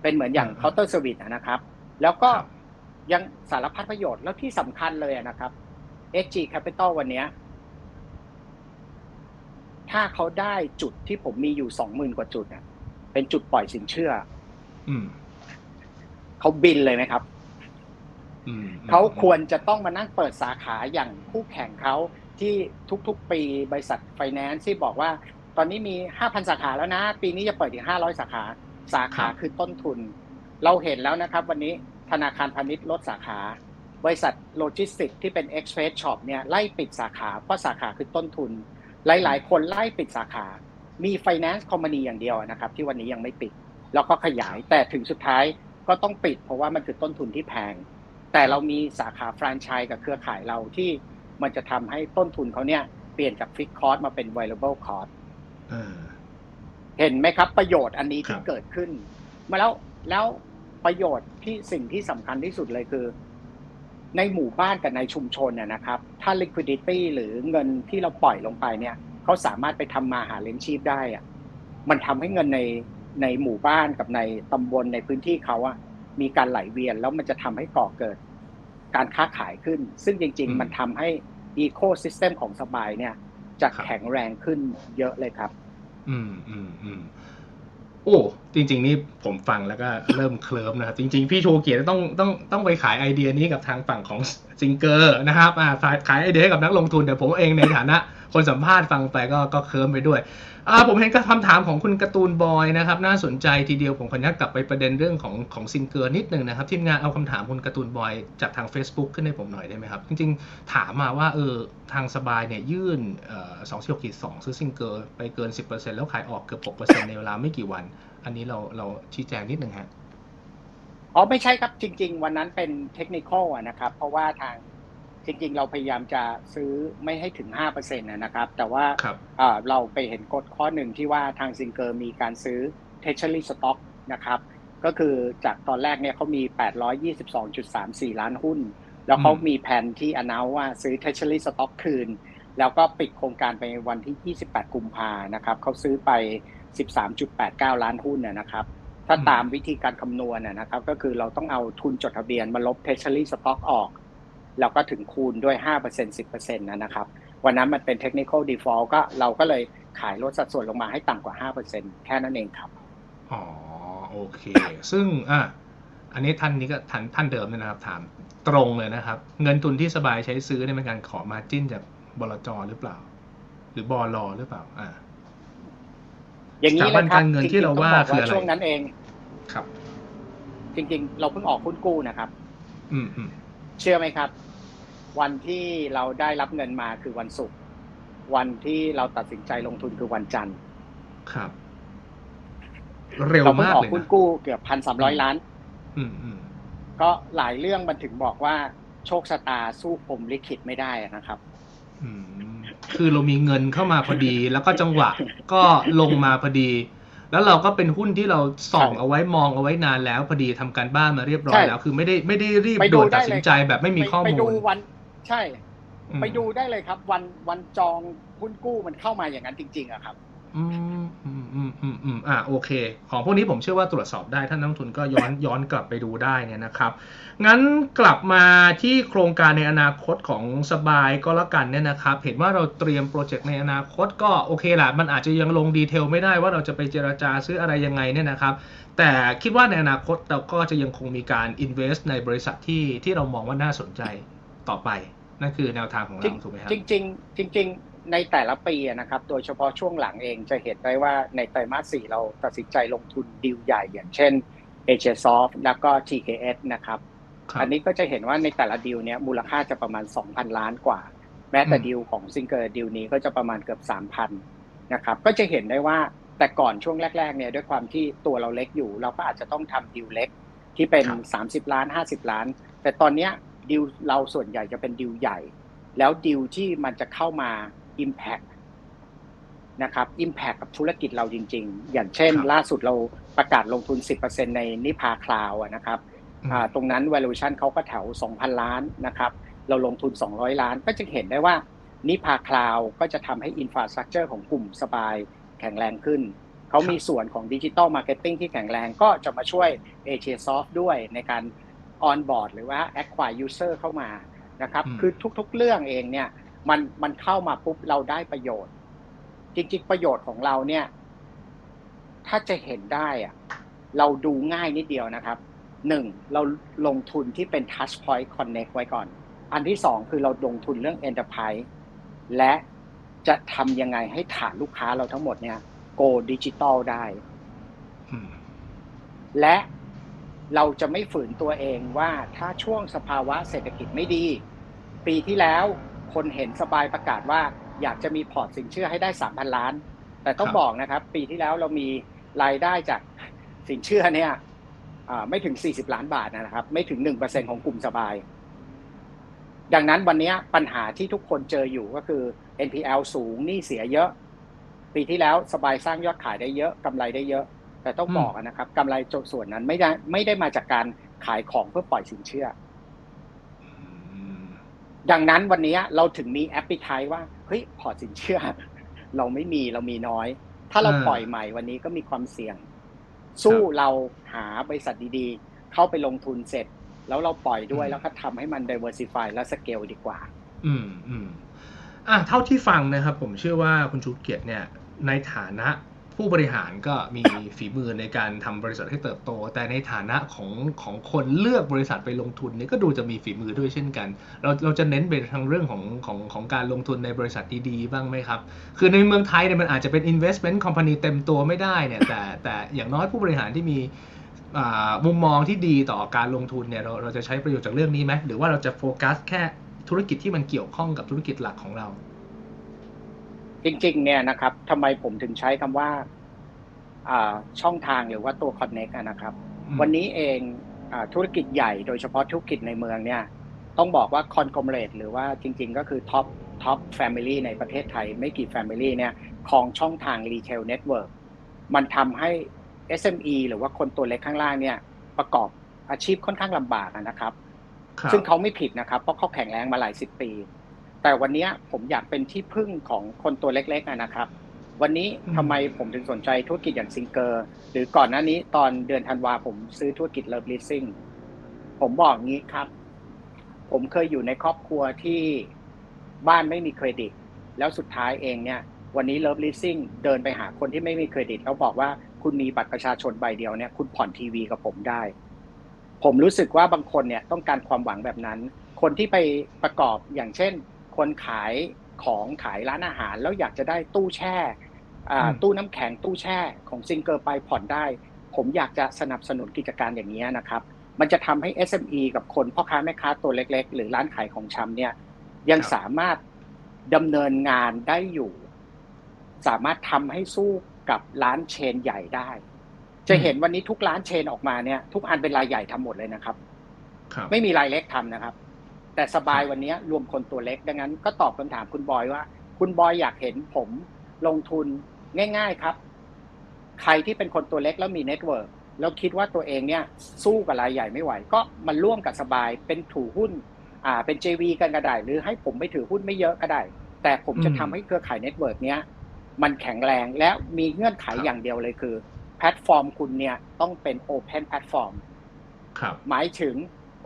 เป็นเหมือนอย่างอ่า counter service อะนะครับ แล้วก็ครับยังสารพัดประโยชน์แล้วที่สำคัญเลยอะนะครับ SG Capital วันเนี้ยถ้าเขาได้จุดที่ผมมีอยู่สองหมื่นกว่าจุดเนี่ยเป็นจุดปล่อยสินเชื่ออืมเขาบินเลยไหมครับอืมเขาควรจะต้องมานั่งเปิดสาขาอย่างคู่แข่งเขาที่ทุกๆปีบริษัทไฟแนนซ์ที่บอกว่า ตอนนี้มี 5,000 สาขาแล้วนะ ปีนี้จะเปิดอีก 500 สาขา สาขาคือต้นทุน เราเห็นแล้วนะครับ วันนี้ธนาคารพาณิชย์ลดสาขา บริษัทโลจิสติกที่เป็น Express Shop เนี่ยไล่ปิดสาขา เพราะสาขาคือต้นทุน หลาย ๆ คนไล่ปิดสาขา มี Finance Company อย่างเดียวนะครับ ที่วันนี้ยังไม่ปิด แล้วก็ขยาย แต่ถึงสุดท้ายก็ต้องปิด เพราะว่ามันคือต้นทุนที่แพง แต่เรามีสาขาแฟรนไชส์กับเครือข่ายเราที่มันจะทำให้ต้นทุนเขาเนี่ยเปลี่ยนจากฟิกคอร์สมาเป็น variable cost เออเห็นไหมครับ ประโยชน์อันนี้ที่ครับเกิดขึ้น มาแล้วแล้วประโยชน์ที่สิ่งที่สำคัญที่สุดเลยคือ ในหมู่บ้านกับในชุมชนน่ะนะครับ ถ้า liquidity หรือเงินที่เราปล่อยลงไปเนี่ยเขาสามารถไปทำมาหาเลี้ยงชีพได้อะมันทำให้เงินในในหมู่บ้านกับในตำบลในพื้นที่เขาอะมีการไหลเวียนแล้วมันจะทำให้ก่อเกิดการค้าขายขึ้น ซึ่งจริงอืมๆมันทำให้ ecosystem ของสบายเนี่ย จะครับแข็งแรงขึ้นเยอะเลยครับ อืมอืมอืมโอ้จริง ๆ นี่ผมฟังแล้วก็เริ่มเคลิ้มนะครับจริง ๆ พี่ชูเกียรติต้องต้องต้องไปขายไอเดียนี้กับทางฝั่งของ ซิงเกอร์นะครับอ่าขายขายไอเดียให้กับนักลงทุน แต่ผมเองในฐานะคนสัมภาษณ์ฟังไปก็ก็เคลิ้มไปด้วยอ่าผมเห็นคำถามของคุณการ์ตูนบอยนะครับน่าสนใจทีเดียวผมขออนุญาตกลับไปประเด็นเรื่องของของซิงเกอร์นิดนึงนะครับทีมงานเอาคำถามคุณการ์ตูนบอยจากทาง Facebook ขึ้นให้ผมหน่อยได้ไหมครับ จริงๆ ถามมาว่าเออทางสบายเนี่ยยื่นสองสี่หกขีดสองซื้อซิงเกอร์ไปเกิน 10%แล้วขายออกเกือบ6%ในเวลาไม่กี่วัน อันนี้เราเราชี้แจงนิดนึงฮะ อ๋อไม่ใช่ครับจริง ๆ วันนั้นเป็นเทคนิคอลนะครับ เพราะว่าทางจริง ๆ เราพยายามจะซื้อไม่ให้ถึง5%นะครับ แต่ว่าครับอ่าเราไปเห็นกฎข้อหนึ่งที่ว่าทางซิงเกอร์มีการซื้อ Treasury Stock นะครับ ก็คือจากตอนแรกเนี่ยเขามี 822.34 ล้านหุ้น แล้วเขาอืมมีแผนที่อนาวว่าซื้อ Treasury Stock คืน แล้วก็ปิดโครงการไปวันที่ 28 กุมภานะครับเขาซื้อไป 13.89 ล้านหุ้นนะนะครับ ถ้าตามวิธีการคำนวณนะครับ ก็คือเราต้องเอาทุนจดทะเบียนมาลบ Treasury Stock ออกแล้วก็ถึงคูณด้วย 5% 10%นะนะครับ วันนั้นมันเป็น technical default ก็เราก็เลยขายลดสัดส่วนลงมาให้ต่ำกว่า 5%แค่นั้นเองครับ อ๋อ โอเค ซึ่งอะอันนี้ท่านนี้ก็ท่านท่านเดิมเนี่ยนะครับ ถามตรงเลยนะครับ เงินทุนที่สบายใช้ซื้อเนี่ยเป็นการขอมาจิ้นจากบลจหรือเปล่า หรือบลอหรือเปล่า อ่า อย่างนี้สถาบัเลยนครับการเงินที่เราว่าจงๆต้องบกคืออะไรช่วงนั้นเองครับ จริงๆ เราเพิ่งออกหุ้นกู้นะครับอืมอืมเชื่อไหมครับ วันที่เราได้รับเงินมาคือวันศุกร์วันที่เราตัดสินใจลงทุนคือวันจันทร์ครับ เร็วเราเพิ่งมากออกเลยหุ้นนะกู้เกือบพันสามร้อยล้าน อืมอืมก็หลายเรื่องมันถึงบอกว่าโชคชะตาสู้ผมลิขิตไม่ได้นะครับ อืม คือเรามีเงินเข้ามาพอดี แล้วก็จังหวะก็ลงมาพอดี แล้วเราก็เป็นหุ้นที่เราส่องใช่เอาไว้มองเอาไว้นานแล้วพอดีทำการบ้านมาเรียบร้อใช่ยแล้ว คือไม่ได้ไม่ได้รีบไปดูด่วนตัดได้สิเลนยใจครับแบบไม่มีข้อไปมูดูลวันใช่อืมไปดูได้เลยครับ วันวันจองหุ้นกู้มันเข้ามาอย่างนั้นจริง ๆอะครับ อืมอืมอืมอืมอืมอ่าโอเค ของพวกนี้ผมเชื่อว่าตรวจสอบได้ท่านนักลงทุนก็ย้อนย้อนกลับไปดูได้เนี่ยนะครับ งั้นกลับมาที่โครงการในอนาคตของสบายก็แล้วกันเนี่ยนะครับ เห็นว่าเราเตรียมโปรเจกต์ในอนาคตก็โอเคแหละมันอาจจะยังลงดีเทลไม่ได้ว่าเราจะไปเจราจาซื้ออะไรยังไงเนี่ยนะครับ แต่คิดว่าในอนาคตเราก็จะยังคงมีการ invest ในบริษัทที่ที่เรามองว่าน่าสนใจต่อไปนั่นคือแนวทางของจริเรางถูกไหมครับจริงๆจริงๆ ในแต่ละปีอะนะครับ โดยเฉพาะช่วงหลังเองจะเห็นได้ว่าในไตรมาสสี่เราตัดสินใจลงทุนดีลใหญ่อย่างเช่น a g s o f t แล้วก็ TKS นะครับครับ อันนี้ก็จะเห็นว่าในแต่ละดีลเนี้ยมูลค่าจะประมาณ 2,000 ล้านกว่า แม้แต่อืมดีลของซิงเกอร์ดีลนี้ก็จะประมาณเกือบ 3,000นะครับ ก็จะเห็นได้ว่าแต่ก่อนช่วงแรกๆเนี่ยด้วยความที่ตัวเราเล็กอยู่ เราก็อาจจะต้องทำดีลเล็กที่เป็น 30 ล้าน 50 ล้าน แต่ตอนเนี้ยดีลเราส่วนใหญ่จะเป็นดีลใหญ่ แล้วดีลที่มันจะเข้ามา Impact นะครับ Impact กับธุรกิจเราจริง ๆ อย่างเช่นครับล่าสุดเราประกาศลงทุน 10%ใน Nipa Cloud นะครับอ่าตรงนั้น valuation เขาก็แถว 2,000 ล้านนะครับ เราลงทุน 200 ล้านก็จะเห็นได้ว่า Nipa Cloud ก็จะทำให้ infrastructure ของกลุ่มสบายแข็งแรงขึ้น เขามีส่วนของดิจิ t a ลมาร์เก็ตติ้งที่แข็งแรงก็จะมาช่วย a g s o f t ด้วยในการ on board หรือว่า acquire user เข้ามานะครับอืมคือทุกๆเรื่องเองเนี่ย มันมันเข้ามาปุ๊บเราได้ประโยชน์ จริงๆประโยชน์ของเราเนี่ย ถ้าจะเห็นได้อะเราดูง่ายนิดเดียวนะครับหนึ่งเราลงทุนที่เป็น touch point connect ไว้ก่อน อันที่สองคือเราลงทุนเรื่อง enterprise และจะทำยังไงให้ฐานลูกค้าเราทั้งหมดเนี่ย go digital ได้อืมและเราจะไม่ฝืนตัวเองว่าถ้าช่วงสภาวะเศรษฐกิจไม่ดี ปีที่แล้ว คนเห็นสบายประกาศว่าอยากจะมีพอร์ตสินเชื่อให้ได้สามพันล้าน แต่ต้องบอกนะครับ ปีที่แล้วเรามีรายได้จากสินเชื่อเนี่ยไม่ถึง 40 ล้านบาทนะครับ ไม่ถึง 1%ของกลุ่มสบาย ดังนั้นวันนี้ปัญหาที่ทุกคนเจออยู่ก็คือ NPL สูงหนี้เสียเยอะ ปีที่แล้วสบายสร้างยอดขายได้เยอะกำไรได้เยอะ แต่ต้องบอกนะครับกำไรส่วนนั้นไม่ได้ไม่ได้มาจากการขายของเพื่อปล่อยสินเชื่อ ดังนั้นวันนี้เราถึงมีแอปพลิเคชันว่าเฮ้ยพอสินเชื่อ เราไม่มีเรามีน้อย ถ้าเราปล่อยใหม่วันนี้ก็มีความเสี่ยง สู้เราหาบริษัทดีๆ เข้าไปลงทุนเสร็จ แล้วเราปล่อยด้วยแล้วก็ทำให้มัน diversify และสเกลดีกว่า อืมอืมอะเท่าที่ฟังนะครับ ผมเชื่อว่าคุณชูเกียรติเนี่ย ในฐานะ ผู้บริหารก็มีฝีมือในการทำบริษัทให้เติบโต แต่ในฐานะของของคนเลือกบริษัทไปลงทุนนี่ก็ดูจะมีฝีมือด้วยเช่นกัน เราเราจะเน้นไปทางเรื่องของของของการลงทุนในบริษัทดีๆบ้างไหมครับ คือในเมืองไทยเนี่ยมันอาจจะเป็น investment company เต็มตัวไม่ได้เนี่ยแต่แต่อย่างน้อยผู้บริหารที่มีมุมมองที่ดีต่อการลงทุนเนี่ยเราเราจะใช้ประโยชน์จากเรื่องนี้ไหมหรือว่าเราจะโฟกัสแค่ธุรกิจที่มันเกี่ยวข้องกับธุรกิจหลักของเรา จริงๆ เนี่ยนะครับทำไมผมถึงใช้คำว่าช่องทางหรือว่าตัว Connect นะครับ วันนี้เองธุรกิจใหญ่โดยเฉพาะธุรกิจในเมืองเนี่ย ต้องบอกว่า conglomerate หรือว่าจริง ๆ ก็คือ top top family ในประเทศไทย ไม่กี่ family เนี่ยครองช่องทาง retail network มันทำให้ SME หรือว่าคนตัวเล็กข้างล่างเนี่ย ประกอบอาชีพค่อนข้างลำบากนะครับ ซึ่งเขาไม่ผิดนะครับ เพราะเขาแข็งแรงมาหลายสิบปี แต่วันนี้ผมอยากเป็นที่พึ่งของคนตัวเล็กๆนะครับ วันนี้ทำไมผมถึงสนใจธุรกิจอย่าง Singer หรือก่อนหน้านี้ตอนเดือนธันวาผมซื้อธุรกิจ Love Leasing ผมบอกงี้ครับ ผมเคยอยู่ในครอบครัวที่บ้านไม่มีเครดิต แล้วสุดท้ายเองเนี่ย วันนี้ Love Leasing เดินไปหาคนที่ไม่มีเครดิต แล้วบอกว่าคุณมีบัตรประชาชนใบเดียวเนี่ยคุณผ่อนทีวีกับผมได้ ผมรู้สึกว่าบางคนเนี่ยต้องการความหวังแบบนั้น คนที่ไปประกอบอย่างเช่น คนขายของขายร้านอาหาร แล้วอยากจะได้ตู้แช่ตู้น้ำแข็งตู้แช่ของซิงเกิลไปผ่อนได้ ผมอยากจะสนับสนุนกิจการอย่างนี้นะครับ มันจะทำให้ SME กับคนพ่อค้าแม่ค้าตัวเล็ก ๆ หรือร้านขายของชำเนี่ย ยังสามารถดำเนินงานได้อยู่ สามารถทำให้สู้กับร้าน chain ใหญ่ได้ จะเห็นวันนี้ทุกร้าน chain ออกมาเนี่ย ทุกอันเป็นรายใหญ่ทำหมดเลยนะครับ ไม่มีรายเล็กทำนะครับ แต่สบายวันนี้รวมคนตัวเล็กดังนั้น ก็ตอบคำถามคุณบอยว่า คุณบอยอยากเห็นผมลงทุนง่าย ๆครับ ใครที่เป็นคนตัวเล็กแล้วมี network แล้วคิดว่าตัวเองเนี่ยสู้กับรายใหญ่ไม่ไหว ก็มาร่วมกับสบายเป็นถือหุ้น อ่า เป็น JV กันก็ได้ หรือให้ผมไปถือหุ้นไม่เยอะก็ได้ แต่ผมจะทำให้เครือข่าย network เนี้ยมันแข็งแรงและมีเงื่อนไขอย่างเดียวเลยคือ แพลตฟอร์มคุณเนี่ยต้องเป็น open platform หมายถึง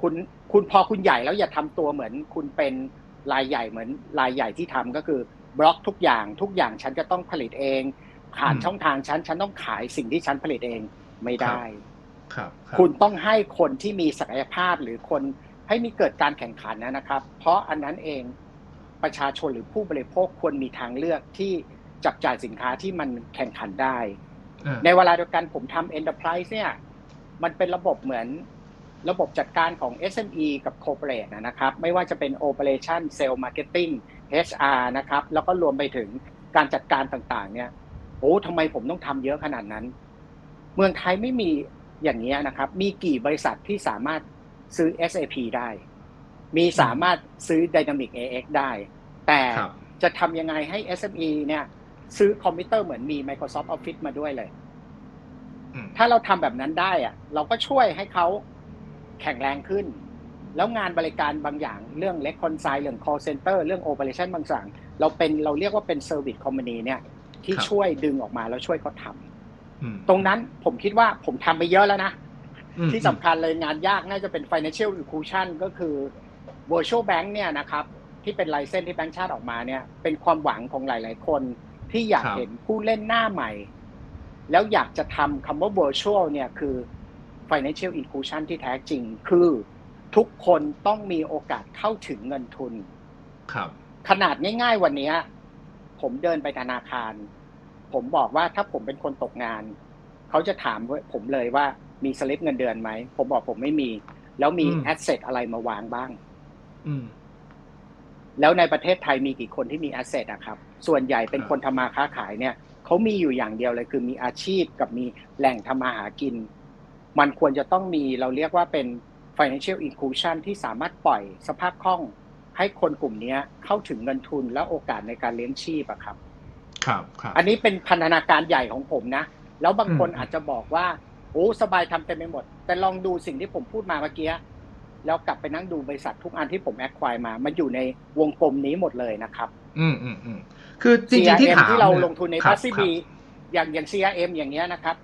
คุณ คุณพอคุณใหญ่แล้วอย่าทำตัวเหมือน คุณเป็นรายใหญ่เหมือนรายใหญ่ที่ทำก็คือบล็อกทุกอย่างทุกอย่างฉันจะต้องผลิตเองผ่านช่องทางฉันฉันต้องขายสิ่งที่ฉันผลิตเองไม่ได้ครับคุณต้องให้คนที่มีศักยภาพหรือคนให้มีเกิดการแข่งขันนะครับ เพราะอันนั้นเองประชาชนหรือผู้บริโภคควรมีทางเลือกที่จับจ่ายสินค้าที่มันแข่งขันได้ ในเวลาเดียวกันผมทำ enterprise เนี่ย มันเป็นระบบเหมือน ระบบจัดการของ SME กับ Corporate นะครับ ไม่ว่าจะเป็น Operation Sales Marketing HR นะครับ แล้วก็รวมไปถึงการจัดการต่างๆ เนี่ยโอ้ทำไมผมต้องทำเยอะขนาดนั้น เมืองไทยไม่มีอย่างนี้นะครับ มีกี่บริษัทที่สามารถซื้อ SAP ได้ มีสามารถซื้อ Dynamic AX ได้ แต่จะทำยังไงให้ SME เนี่ยซื้อคอมพิวเตอร์เหมือนมี Microsoft Office มาด้วยเลย ถ้าเราทำแบบนั้นได้อะเราก็ช่วยให้เขา แข็งแรงขึ้น แล้วงานบริการบางอย่างเรื่องเล็กคอนไซเรื่อง call center เรื่อง operation บางอย่างเราเป็นเราเรียกว่าเป็น service company เนี่ยที่ช่วยดึงออกมาแล้วช่วยเขาทำตรงนั้นผมคิดว่าผมทำไปเยอะแล้วนะ ที่สำคัญเลยงานยากน่าจะเป็น financial inclusion ก็คือ virtual bank เนี่ยนะครับที่เป็นไลเซนที่แบงค์ชาติออกมาเนี่ยเป็นความหวังของหลาย ๆ คนที่อยากเห็นผู้เล่นหน้าใหม่ แล้วอยากจะทำคำว่า virtual เนี่ยคือ financial inclusion ที่แท้จริงคือทุกคนต้องมีโอกาสเข้าถึงเงินทุน ครับ ขนาดง่าย ๆ วันนี้ผมเดินไปธนาคาร ผมบอกว่าถ้าผมเป็นคนตกงาน เขาจะถามผมเลยว่ามีสลิปเงินเดือนไหม ผมบอกผมไม่มี แล้วมีอืม asset อะไรมาวางบ้างอืมแล้วในประเทศไทยมีกี่คนที่มี asset อะครับ ส่วนใหญ่เป็นครับคนทำมาค้าขายเนี่ย เขามีอยู่อย่างเดียวเลยคือมีอาชีพกับมีแหล่งทำมาหากิน มันควรจะต้องมีเราเรียกว่าเป็น financial inclusion ที่สามารถปล่อยสภาพคล่องให้คนกลุ่มเนี้ยเข้าถึงเงินทุนและโอกาสในการเลี้ยงชีพอะครับ ครับครับ อันนี้เป็นพันธนาการใหญ่ของผมนะ แล้วบางคนอืมอาจจะบอกว่าโอ้สบายทำเต็มไปหมด แต่ลองดูสิ่งที่ผมพูดมาเมื่อกี้แล้วกลับไปนั่งดูบริษัททุกอันที่ผมแอคควายมา มันอยู่ในวงกลมนี้หมดเลยนะครับ อืมอืมอืมคือจริงๆที่ CRM ถามที่เรานี่ยลงทุนในครัพับสซีครับีบอย่างอย่าง CRM อย่างเงี้ยนะครับ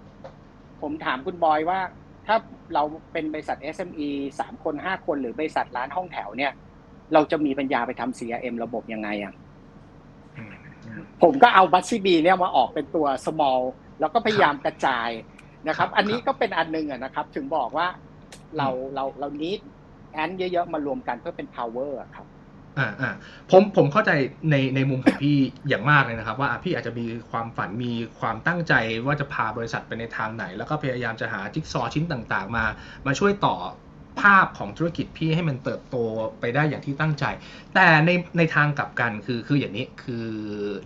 ผมถามคุณบอยว่า ถ้าเราเป็นบริษัท SME สามคนห้าคนหรือบริษัทร้านห้องแถวเนี่ย เราจะมีปัญญาไปทำ CRM ระบบยังไงอะอืมอืมผมก็เอาบัตซีบีเนี่ยมาออกเป็นตัว small แล้วก็พยายามกระจายนะครับครับอันนี้ก็เป็นอันหนึงอะนะครับ ถึงบอกว่าเราอืมเราเรานี้แอนเยอะๆมารวมกันเพื่อเป็น power อะครับ อ่าอ่าผมผมเข้าใจในในมุมของพี่อย่างมากเลยนะครับ ว่าพี่อาจจะมีความฝันมีความตั้งใจว่าจะพาบริษัทไปในทางไหน แล้วก็พยายามจะหาจิ๊กซอชิ้นต่างๆ มา มาช่วยต่อภาพของธุรกิจพี่ให้มันเติบโตไปได้อย่างที่ตั้งใจ แต่ในในทางกลับกันคือคืออย่างนี้คือ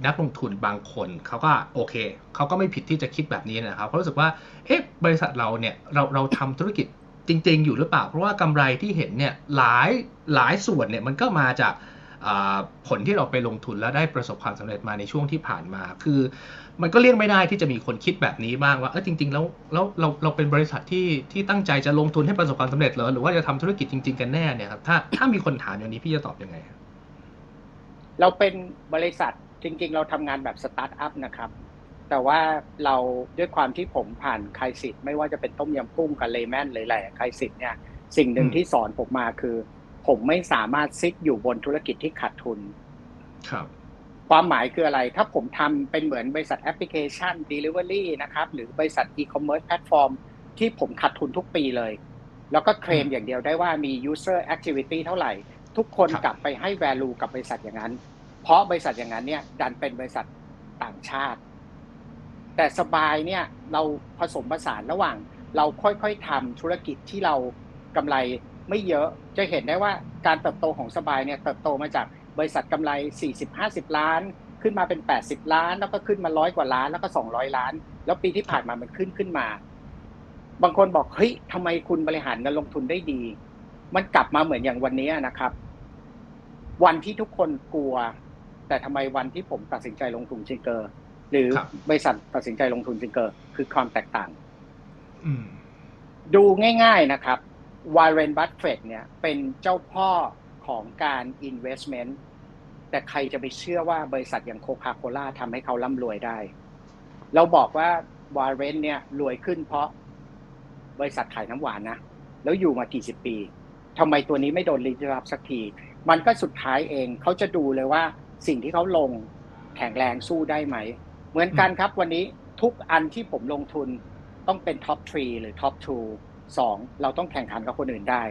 นักลงทุนบางคนเขาก็โอเคเขาก็ไม่ผิดที่จะคิดแบบนี้นะครับเขารู้สึกว่าเอ๊ะบริษัทเราเนี่ยเราเราทำธุรกิจ จริง ๆ อยู่หรือเปล่า เพราะว่ากำไรที่เห็นเนี่ยหลายหลายส่วนเนี่ยมันก็มาจากผลที่เราไปลงทุนแล้วได้ประสบความสำเร็จมาในช่วงที่ผ่านมา คือ มันก็เลี่ยงไม่ได้ที่จะมีคนคิดแบบนี้บ้างว่าเออจริง ๆ แล้วแล้วเราเราเป็นบริษัทที่ที่ตั้งใจจะลงทุนให้ประสบความสำเร็จเหรอหรือว่าจะทำธุรกิจจริง ๆ กันแน่เนี่ยครับถ้าถ้ามีคนถามอย่างนี้พี่จะตอบยังไงครับเราเป็นบริษัทจริง ๆ เราทำงานแบบสตาร์ทอัพนะครับ แต่ว่าเราด้วยความที่ผมผ่านไคสิตไม่ว่าจะเป็นต้มยำกุ้งกับเลแมนหรืออะไรไคสิตเนี่ยสิ่งหนึ่งอืมที่สอนผมมาคือ ผมไม่สามารถซิกอยู่บนธุรกิจที่ขาดทุน ครับ ความหมายคืออะไร ถ้าผมทำเป็นเหมือนบริษัทแอปพลิเคชัน Delivery นะครับ หรือบริษัท e-commerce platform ที่ผมขาดทุนทุกปีเลย แล้วก็เคลมอย่างเดียวได้ว่ามี user activity เท่าไหร่ ทุกคนครับกลับไปให้ value กับบริษัทอย่างนั้น เพราะบริษัทอย่างนั้นเนี่ยดันเป็นบริษัทต่างชาติ แต่สบายเนี่ยเราผสมผสานระหว่าง เราค่อยๆทำธุรกิจที่เรากำไรไม่เยอะจะเห็นได้ว่าการเติบโตของสบายเนี่ยเติบโตมาจากบริษัทกำไร 40-50 ล้าน ขึ้นมาเป็น 80 ล้าน แล้วก็ขึ้นมาร้อยกว่าล้านแล้วก็ 200 ล้าน แล้วปีที่ผ่านมามันขึ้นขึ้นมา บางคนบอกเฮ้ยทำไมคุณบริหารเงินลงทุนได้ดี มันกลับมาเหมือนอย่างวันนี้นะครับ วันที่ทุกคนกลัว แต่ทำไมวันที่ผมตัดสินใจลงทุนจิงเกอร์ หรือครับบริษัทตัดสินใจลงทุน Singer คือความแตกต่างอืมดูง่ายๆนะครับวาร์เรนบัตเฟตเนี่ยเป็นเจ้าพ่อของการ investment แต่ใครจะไปเชื่อว่าบริษัทอย่าง Coca-Cola ทำให้เขาร่ำรวยได้ เราบอกว่าวาร์เรนเนี่ยรวยขึ้นเพราะบริษัทขายน้ำหวานนะ แล้วอยู่มากี่สิบปีทำไมตัวนี้ไม่โดน disrupt สักที มันก็สุดท้ายเองเขาจะดูเลยว่าสิ่งที่เขาลงแข็งแรงสู้ได้ไหม เหมือนกันครับวันนี้ทุกอันที่ผมลงทุนต้องเป็น top three หรือ top two สองเราต้องแข่งขันกับคนอื่นได้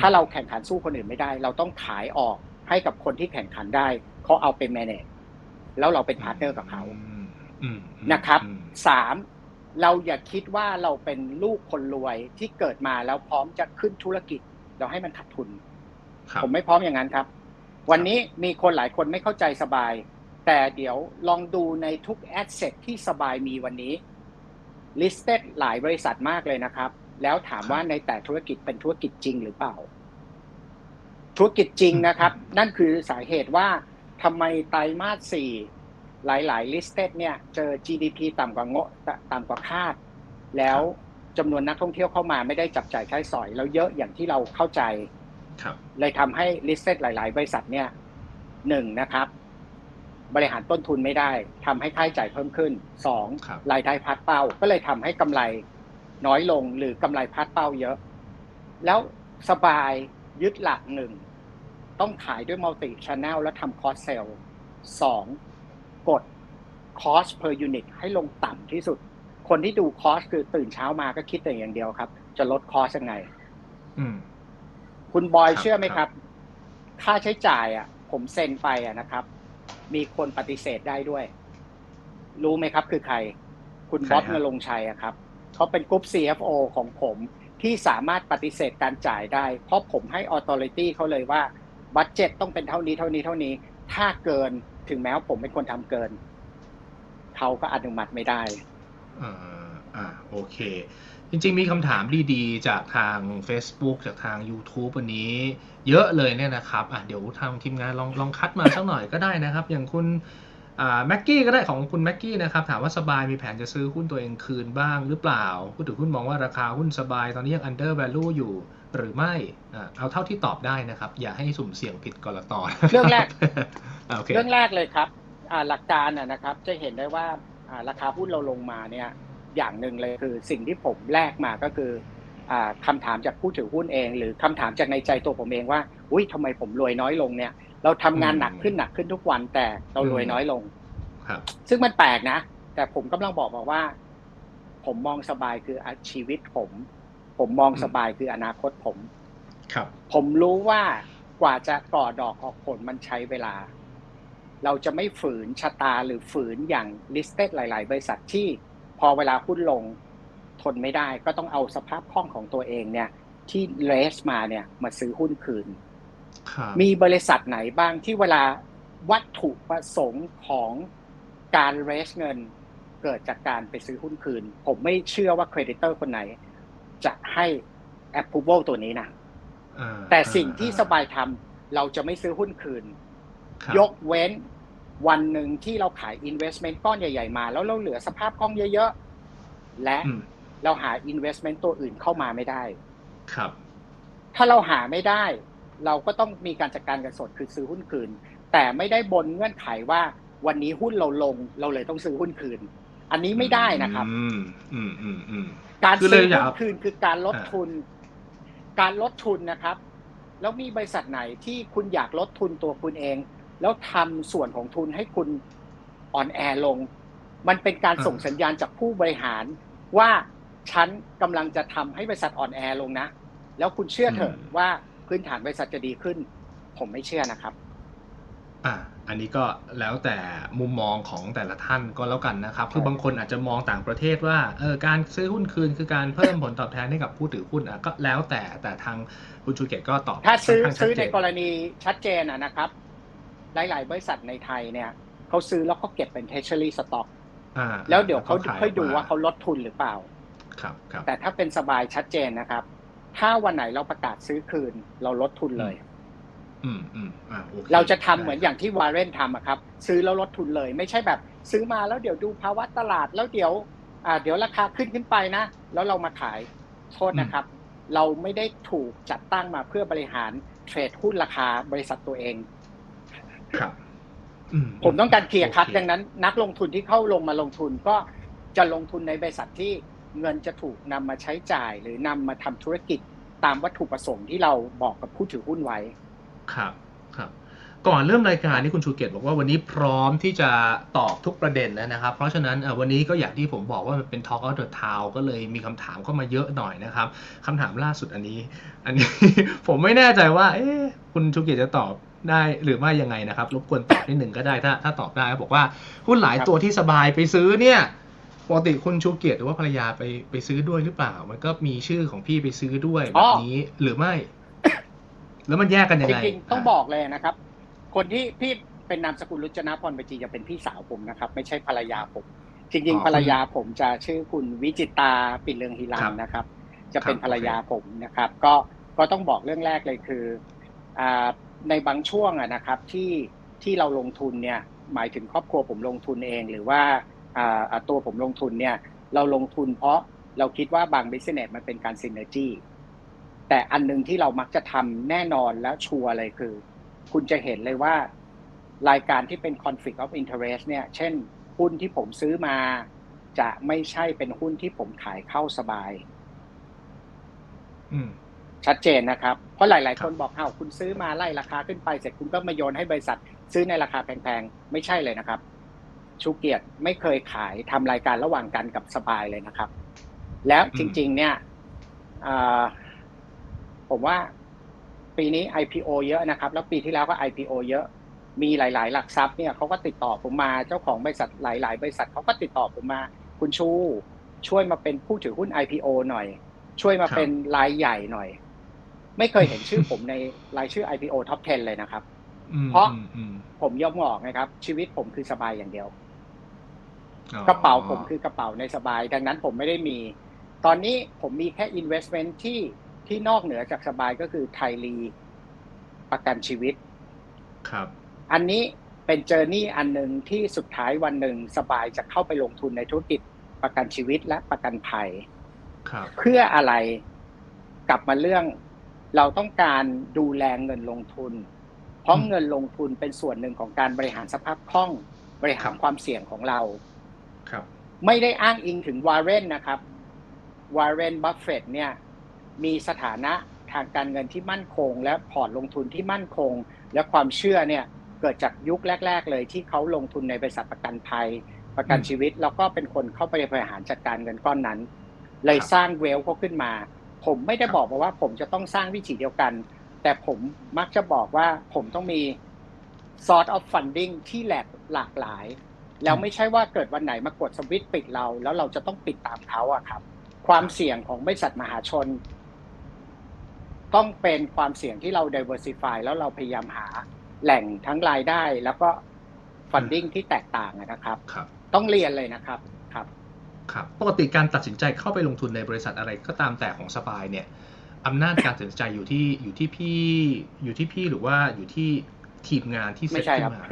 ถ้าเราแข่งขันสู้คนอื่นไม่ได้ เราต้องขายออกให้กับคนที่แข่งขันได้เขาเอาไป manage แล้วเราเป็น partner กับเขาอืมอืมนะครับอืมสามเราอย่าคิดว่าเราเป็นลูกคนรวยที่เกิดมาแล้วพร้อมจะขึ้นธุรกิจ เราให้มันขาดทุนครับผมไม่พร้อมอย่างนั้นครับ วันนี้มีคนหลายคนไม่เข้าใจสบาย แต่เดี๋ยวลองดูในทุกแอสเซทที่สบายมีวันนี้ listed หลายบริษัทมากเลยนะครับ แล้วถามว่าในแต่ธุรกิจเป็นธุรกิจจริงหรือเปล่า ธุรกิจจริงนะครับ นั่นคือสาเหตุว่าทำไมไตรมาสสี่หลายๆ listed เนี่ย เจอ GDP ต่ำกว่าโงต่ำกว่าคาด แล้วจำนวนนักท่องเที่ยวเข้ามาไม่ได้จับจ่ายใช้สอย แล้วเยอะอย่างที่เราเข้าใจครับเลยทำให้ listed หลาย ๆ บริษัทเนี่ยหนึ่งนะครับ บริหารต้นทุนไม่ได้ทำให้ค่าใช้จ่ายเพิ่มขึ้นสองครับรายได้พัดเป้า ก็เลยทำให้กำไรน้อยลงหรือกำไรพัดเป้าเยอะ แล้วสบายยึดหลักหนึ่งต้องขายด้วย multi channel แล้วทำ cost sale สองกด cost per unit ให้ลงต่ำที่สุด คนที่ดู cost คือตื่นเช้ามาก็คิดแต่อย่างเดียวครับ จะลด cost ยังไงอืมคุณบอยครับเชื่อไหมคครับรับ ค่าใช้จ่ายอะ ผมเซ็นไปอะนะครับ มีคนปฏิเสธได้ด้วย รู้ไหมครับ คือใคร คุณใครบ๊อบฮะนรงค์ชัยอะครับเขาเป็นกลุ่ม CFO ของผมที่สามารถปฏิเสธการจ่ายได้ เพราะผมให้ authority เขาเลยว่าbudget ต้องเป็นเท่านี้เท่านี้เท่านี้ ถ้าเกินถึงแม้ว่าผมเป็นคนทำเกิน เขาก็อนุมัติไม่ได้อ่าอ่าโอเค จริงๆ มีคำถามดีๆ จากทาง Facebook จากทาง YouTube วันนี้ เยอะเลยเนี่ยนะครับอะเดี๋ยวทางทีมงานลองลองคัดมาสักหน่อยก็ได้นะครับ อย่างคุณอ่าแม็กกี้ก็ได้ของคุณแม็กกี้นะครับ ถามว่าสบายมีแผนจะซื้อหุ้นตัวเองคืนบ้างหรือเปล่าผู้ถือหุ้นมองว่าราคาหุ้นสบาย ตอนนี้ยัง under value อยู่หรือไม่อ่าเอาเท่าที่ตอบได้นะครับ อย่าให้สุ่มเสี่ยงผิดกรตอนเรื่องแรกอ่าโอเคเรื่องแรกเลยครับอ่าหลักการนะนะครับจะเห็นได้ว่าอ่าราคาหุ้นเราลงมาเนี่ย อย่างหนึ่งเลยคือ สิ่งที่ผมแลกมาก็คืออ่าคำถามจากผู้ถือหุ้นเอง หรือคำถามจากในใจตัวผมเองว่าอุ้ยทำไมผมรวยน้อยลงเนี่ย เราทำงานหนักขึ้นหนักขึ้นทุกวันแต่เรารวยน้อยลงครับ ซึ่งมันแปลกนะ แต่ผมกำลังบอกบอกว่า ผมมองสบายคืออาชีวิตผม ผมมองสบายคืออนาคตผม ครับ ผมรู้ว่ากว่าจะก่อดอกออกผลมันใช้เวลา เราจะไม่ฝืนชะตาหรือฝืนอย่าง listed หลาย ๆ บริษัทที่ พอเวลาหุ้นลงทนไม่ได้ก็ต้องเอาสภาพคล่องของตัวเองเนี่ย ที่เลสมาเนี่ยมาซื้อหุ้นคืนครับมีบริษัทไหนบ้างที่เวลาวัตถุประสงค์ของการเรสเงินเกิดจากการไปซื้อหุ้นคืน ผมไม่เชื่อว่าเครดิเตอร์คนไหน จะให้ approval ตัวนี้นะอ่าแต่สิ่งที่อ่สบายทำเราจะไม่ซื้อหุ้นคืนครับยกเว้น วันหนึ่งที่เราขาย investment ก้อนใหญ่ ๆ มา แล้วเราเหลือสภาพคล่องเยอะๆ และอืมเราหา investment ตัวอื่นเข้ามาไม่ได้ ครับ ถ้าเราหาไม่ได้ เราก็ต้องมีการจัดการกันสดคือซื้อหุ้นคืน แต่ไม่ได้บนเงื่อนไขว่า วันนี้หุ้นเราลง เราเลยต้องซื้อหุ้นคืน อันนี้ไม่ได้นะครับอืมอืมอืมอืมการคือซื้อเลยอยากหุ้นคืนคือการลดอ่าทุน การลดทุนนะครับ แล้วมีบริษัทไหนที่คุณอยากลดทุนตัวคุณเอง แล้วทำส่วนของทุนให้คุณอ่อนแอลง มันเป็นการส่งสัญญาณจากผู้บริหารว่าฉันกำลังจะทำให้บริษัทอ่อนแอลงนะ แล้วคุณเชื่อเถอะว่าพื้นฐานบริษัทจะดีขึ้น ผมไม่เชื่อนะครับ อะอันนี้ก็แล้วแต่มุมมองของแต่ละท่านก็แล้วกันนะครับ คือบางคนอาจจะมองต่างประเทศว่าเออการซื้อหุ้นคืนคือการเพิ่มผลตอบแทนให้กับผู้ถือหุ้นอะก็แล้วแต่แต่ทางคุณชูเกตก็ตอบถ้าซื้อค่นข้งชัดซื้อเจในกรณีชัดเจนอะนะครับ หลาย ๆ บริษัทในไทยเนี่ยเขาซื้อแล้วเขาเก็บเป็น treasury stock อ่าแล้วเดี๋ยวเขาขค่อยดูมว่าเขาลดทุนหรือเปล่า ครับครับแต่ถ้าเป็นสบายชัดเจนนะครับ ถ้าวันไหนเราประกาศซื้อคืน เราลดทุนเลย อืมอืมอ่าโอคเราจะทำเหมือนอย่างที่วาร์เรนทำอะครับ ซื้อแล้วลดทุนเลย ไม่ใช่แบบ ซื้อมาแล้วเดี๋ยวดูภาวะตลาดแล้วเดี๋ยว อ่า เดี๋ยวราคาขึ้นขึ้นไปนะ แล้วเรามาขายโทษนะครับ เราไม่ได้ถูกจัดตั้งมาเพื่อบริหารเทรดหุ้นราคาบริษัทตัวเอง ครับอืผมต้องการเคลียร์คัดโอดังนั้น นักลงทุนที่เข้าลงมาลงทุนก็จะลงทุนในบริษัทที่เงินจะถูกนำมาใช้จ่าย หรือนำมาทำธุรกิจตามวัตถุประสงค์ที่เราบอกกับผู้ถือหุ้นไว้ ครับ ครับ ก่อนเริ่มรายการนี่คุณชูเกียรติบอกว่าวันนี้พร้อมที่จะตอบทุกประเด็นแล้วนะครับ เพราะฉะนั้นเอ่อวันนี้ก็อย่างที่ผมบอกว่ามันเป็น Talk of the Town ก็เลยมีคำถามเข้ามาเยอะหน่อยนะครับคำถามล่าสุดอันนี้ อันนี้ ผมไม่แน่ใจว่า เอ๊ะคุณชูเกียรติจะตอบ ได้หรือไม่ยังไงนะครับ รบกวนตอบนิดหนึ่งก็ได้ถ้าถ้าตอบได้บอกว่าหุ้นหลายครับตัวที่สบายไปซื้อเนี่ยปกติคุณชูเกียรติหรือว่าภรรยาไปไปซื้อด้วยหรือเปล่า มันก็มีชื่อของพี่ไปซื้อด้วยแบบนี้หรือไม่ แล้วมันแยกกันยังจไงริงๆต้องบอกเลยนะครับ คนที่พี่เป็นนามสกุลรุจนะพรปจีจะเป็นพี่สาวผมนะครับ ไม่ใช่ภรรยาผม จริง ๆ ภรรยาผมจะชื่อคุณวิจิตาปิ่นเรืองฮิรันนะครับ จะเป็นภรรยาผมนะครับ ก็ก็ต้องบอกเรื่องแรกเลยคืออ่า ในบางช่วงอะนะครับที่ที่เราลงทุนเนี่ยหมายถึงครอบครัวผมลงทุนเอง หรือว่าอ่าตัวผมลงทุนเนี่ยเราลงทุนเพราะเราคิดว่าบางบิสเนสมันเป็นการซินเนจีแต่อันหนึงที่เรามักจะทำแน่นอนและชัวร์เลยคือ คุณจะเห็นเลยว่า รายการที่เป็น conflict of interest เนี่ย เช่น หุ้นที่ผมซื้อมา จะไม่ใช่เป็นหุ้นที่ผมขายเข้าสบายอืม ชัดเจนนะครับ เพราะหลาย ๆ คนบอกอ้าวคุณซื้อมาไล่ราคาขึ้นไปเสร็จคุณก็มาโยนให้บริษัท ซื้อในราคาแพงๆ ไม่ใช่เลยนะครับ ชูเกียรติไม่เคยขายทำรายการระหว่างกันกับสบายเลยนะครับ แล้วจริง ๆ เนี่ยอ่าผมว่าปีนี้ IPO เยอะนะครับ แล้วปีที่แล้วก็ IPO เยอะ มีหลาย ๆ หลักทรัพย์เนี่ยเขาก็ติดต่อผมมาเจ้าของบริษัทหลาย ๆ บริษัทเขาก็ติดต่อผมมา คุณชูช่วยมาเป็นผู้ถือหุ้น IPO หน่อย ช่วยมาเป็นรายใหญ่หน่อย ไม่เคยเห็นชื่อผมในรายชื่อ IPO Top 10 เลยนะครับ เพราะผมยอมบอกนะครับ ชีวิตผมคือสบายอย่างเดียว กระเป๋าผมคือกระเป๋าในสบาย ดังนั้นผมไม่ได้มี ตอนนี้ผมมีแค่ investment ที่ที่นอกเหนือจากสบายก็คือไทยรีประกันชีวิต ครับ อันนี้เป็น journey อันหนึ่งที่สุดท้ายวันหนึ่งสบายจะเข้าไปลงทุนในธุรกิจประกันชีวิตและประกันภัยครับเพื่ออะไรกลับมาเรื่อง เราต้องการดูแลเงินลงทุน เพราะเงินลงทุนเป็นส่วนหนึ่งของการบริหารสภาพคล่องบริหารความเสี่ยงของเรา ครับ ไม่ได้อ้างอิงถึงวาร์เรนนะครับ วาร์เรนบัฟเฟตเนี่ยมีสถานะทางการเงินที่มั่นคง และพอร์ตลงทุนที่มั่นคง และความเชื่อเนี่ยเกิดจากยุคแรก ๆ เลยที่เขาลงทุนในบริษัทประกันภัย ประกันชีวิต แล้วก็เป็นคนเข้าไปบริหารจัดการเงินก้อนนั้น เลยสร้างเวลเขาขึ้นมา ผมไม่ได้บอกว่าผมจะต้องสร้างวิธีเดียวกัน แต่ผมมักจะบอกว่าผมต้องมี sort of funding ที่แหลกหลากหลาย แล้วไม่ใช่ว่าเกิดวันไหนมากดสวิตช์ปิดเรา แล้วเราจะต้องปิดตามเขาอะครับ ความเสี่ยงของบริษัทมหาชน ต้องเป็นความเสี่ยงที่เรา diversify แล้วเราพยายามหาแหล่งทั้งรายได้แล้วก็ funding ที่แตกต่างนะครับครับต้องเรียนเลยนะครับ ครับครับปกติการตัดสินใจเข้าไปลงทุนในบริษัทอะไรก็ตามแต่ของสปายเนี่ยอำนาจการตัดสินใจอยู่ที่อยู่ที่พี่อยู่ที่พี่หรือว่าอยู่ที่ทีมงานที่เซ็ไม่ตใช่ขึ้ครับนมา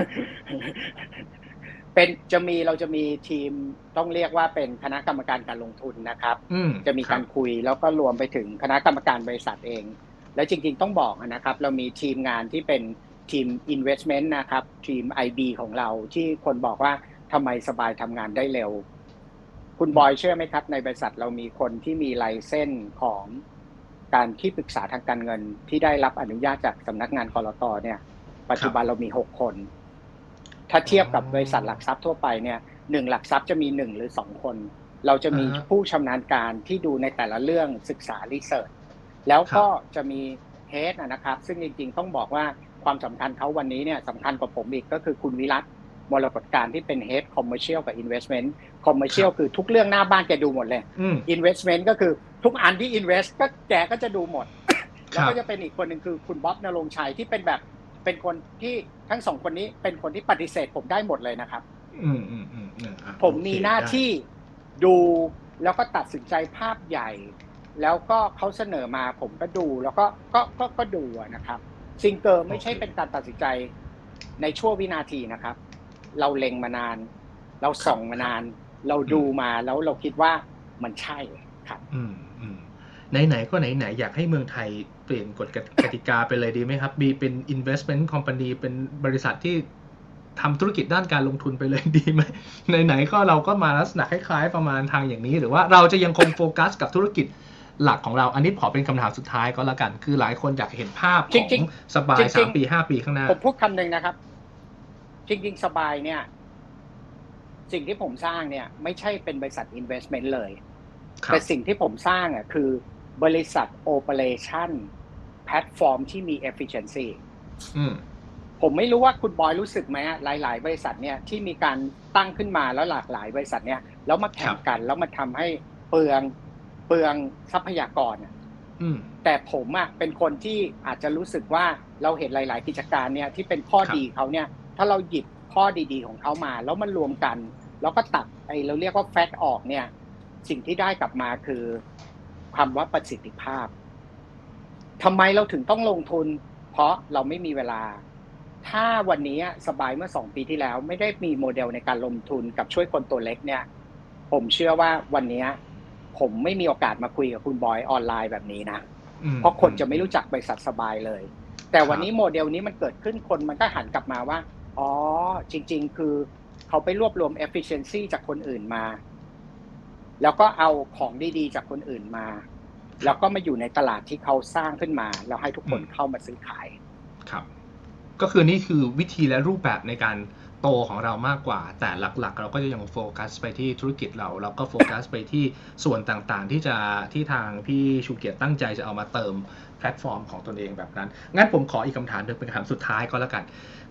เป็นจะมีเราจะมีทีมต้องเรียกว่าเป็นคณะกรรมการการลงทุนนะครับอืมจะมีการคบคุยแล้วก็รวมไปถึงคณะกรรมการบริษัทเอง และจริงๆต้องบอกนะครับ เรามีทีมงานที่เป็นทีม investment นะครับ ทีม IB ของเราที่คนบอกว่าทำไมสบายทำงานได้เร็ว คุณบอยเชื่อไหมครับ ในบริษัทเรามีคนที่มีไลเส้นของการที่ปรึกษาทางการเงินที่ได้รับอนุญาตจากสำนักงานกรตเนี่ย ปัจจุบันเรามีหกคน ถ้าเทียบกับบริษัทหลักทรัพย์ทั่วไปเนี่ยหนึ่งหลักทรัพย์จะมีหนึ่งหรือสองคน เราจะมีอ่าฮะผู้ชำนาญการที่ดูในแต่ละเรื่องศึกษารีเสิร์ชแล้วก็จะมี head นะครับ ซึ่งจริงๆ ต้องบอกว่าความสำคัญเขาวันนี้เนี่ยสำคัญกว่าผมอีกก็คือคุณวิรัต มรกตการที่เป็น head commercial กับ investment commercial คือทุกเรื่องหน้าบ้านแกดูหมดเลยอืม investment ก็คือทุกอันที่ invest ก็แกก็จะดูหมดครับแล้วก็จะเป็นอีกคนหนึ่งคือคุณบ๊อบนรงค์ชัยที่เป็นแบบเป็นคนที่ทั้งสองคนนี้เป็นคนที่ปฏิเสธผมได้หมดเลยนะครับอืมอืมอืมอืมอะผมโอเคมีหน้าได้ที่ดูแล้วก็ตัดสินใจภาพใหญ่ แล้วก็เขาเสนอมาผมก็ดูแล้วก็ก็ก็ก็ดูอะนะครับซิงเกอร์ไม่ใช่เป็นการตัดสินใจในชั่ววินาทีนะครับ เราเล็งมานาน เราส่องมานาน เราดูมาแล้วเราคิดว่ามันใช่ครับ อืมอืมไหนๆก็ไหนๆอยากให้เมืองไทยเปลี่ยนกฎกติกาไปเลยดีไหมครับ มีเป็น investment company เป็นบริษัทที่ทำธุรกิจด้านการลงทุนไปเลยดีไหมไหนๆก็เราก็มาลักษณะคล้ายๆประมาณทางอย่างนี้ หรือว่าเราจะยังคงโฟกัสกับธุรกิจหลักของเรา อันนี้ขอเป็นคำถามสุดท้ายก็แล้วกัน คือหลายคนอยากเห็นภาพขจองริงสบายจริงๆสามปีห้าปีข้างหน้า ผมพูดคำหนึ่งนะครับ จริงๆ สบายเนี่ย สิ่งที่ผมสร้างเนี่ย ไม่ใช่เป็นบริษัท investment เลยครับแต่สิ่งที่ผมสร้างอะคือบริษัท operation แพลตฟอร์มที่มี efficiency อืมผมไม่รู้ว่าคุณบอยรู้สึกไหมอะหลาย ๆ บริษัทเนี่ยที่มีการตั้งขึ้นมาแล้วหลากหลายบริษัทเนี่ยแล้วมาแข่งกัน แล้วมันทำให้เปลืองเปลืองทรัพยากรอะอืมแต่ผมอะเป็นคนที่อาจจะรู้สึกว่าเราเห็นหลาย ๆ กิจการเนี่ยที่เป็นข้อครับดีเขาเนี่ย ถ้าเราหยิบข้อดีๆของเขามา แล้วมันรวมกัน แล้วก็ตัดไอ้เราเรียกว่า fat ออกเนี่ย สิ่งที่ได้กลับมาคือคำว่าประสิทธิภาพทำไมเราถึงต้องลงทุน เพราะเราไม่มีเวลา ถ้าวันนี้สบายเมื่อสองปีที่แล้ว ไม่ได้มีโมเดลในการลงทุนกับช่วยคนตัวเล็กเนี่ย ผมเชื่อว่าวันนี้ผมไม่มีโอกาสมาคุยกับคุณบอยออนไลน์แบบนี้นะอืมเพราะคนจะไม่รู้จักบริษัทสบายเลย แต่วันครับนี้โมเดลนี้มันเกิดขึ้นคนมันก็หันกลับมาว่า อ๋อ จริง ๆ คือเขาไปรวบรวม efficiency จากคนอื่นมา แล้วก็เอาของดีๆจากคนอื่นมา แล้วก็มาอยู่ในตลาดที่เขาสร้างขึ้นมา แล้วให้ทุกคนเข้ามาซื้อขาย ครับ ก็คือนี่คือวิธีและรูปแบบในการโตของเรามากกว่า แต่หลักๆ เราก็จะยังโฟกัสไปที่ธุรกิจเราแล้วก็โฟกัสไปที่ส่วนต่างๆ ที่จะที่ทางพี่ชูเกียรติตั้งใจจะเอามาเติม ลตฟอร์มของตนเองแบบนั้น งั้นผมขออีกคำถามหนึ่งเป็นคำถามสุดท้ายก็แล้วกัน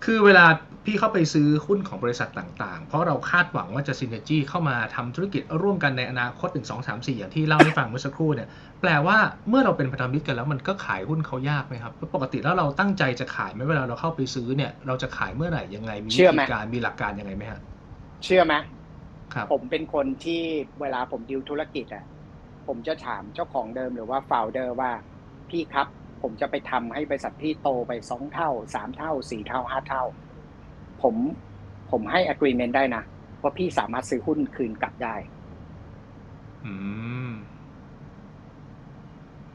คือเวลาพี่เข้าไปซื้อหุ้นของบริษัทต่างๆ เพราะเราคาดหวังว่าจะซินเนจีเข้ามาทำธุรกิจร่วมกันในอนาคต1 2 3 4 อย่างที่เล่าให้ฟังเมื่อสักครู่เนี่ย แปลว่าเมื่อเราเป็นพันธมิตรกันแล้วมันก็ขายหุ้นเขายากไหมครับเพราะปกติแล้วเราตั้งใจจะขายไหมเวลาเราเข้าไปซื้อเนี่ย เราจะขายเมื่อไหร่ยังไง มีเชื่วิอไหมธีการ มีหลักการยังไงไหมฮะ เชื่อไหมครับผมเป็นคนที่เวลาผมดิวธุรกิจอะ ผมจะถามเจ้าของเดิมหรือว่าฟ o วเดอร์ว่า พี่ครับ ผมจะไปทำให้บริษัทพี่โตไปสองเท่าสามเท่าสี่เท่าห้าเท่า ผมผมให้ agreement ได้นะว่าพี่สามารถซื้อหุ้นคืนกลับได้อืม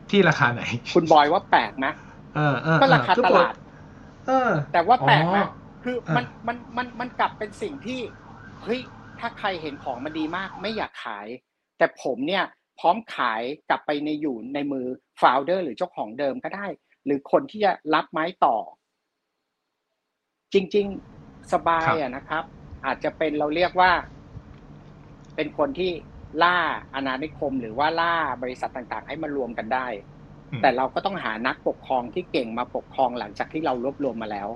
ที่ราคาไหน คุณบอยว่าแปลกไหมเออเออก็ราคาเออตลาดเออแต่ว่าแปลกไหมอ๋อคืออะมันมันมันมันกลับเป็นสิ่งที่เฮ้ยถ้าใครเห็นของมันดีมาก ไม่อยากขาย แต่ผมเนี่ย พร้อมขายกลับไปในอยู่ในมือฟ o วเดอร์หรือเจ้าของเดิมก็ได้ หรือคนที่จะรับไม้ต่อ จริง ๆ สบายอะนะครับ อาจจะเป็นเราเรียกว่า เป็นคนที่ล่าอาณานิคม หรือว่าล่าบริษัทต่างๆ ให้มารวมกันได้อืมแต่เราก็ต้องหานักปกครองที่เก่งมาปกครองหลังจากที่เรารวบรวมมาแล้ว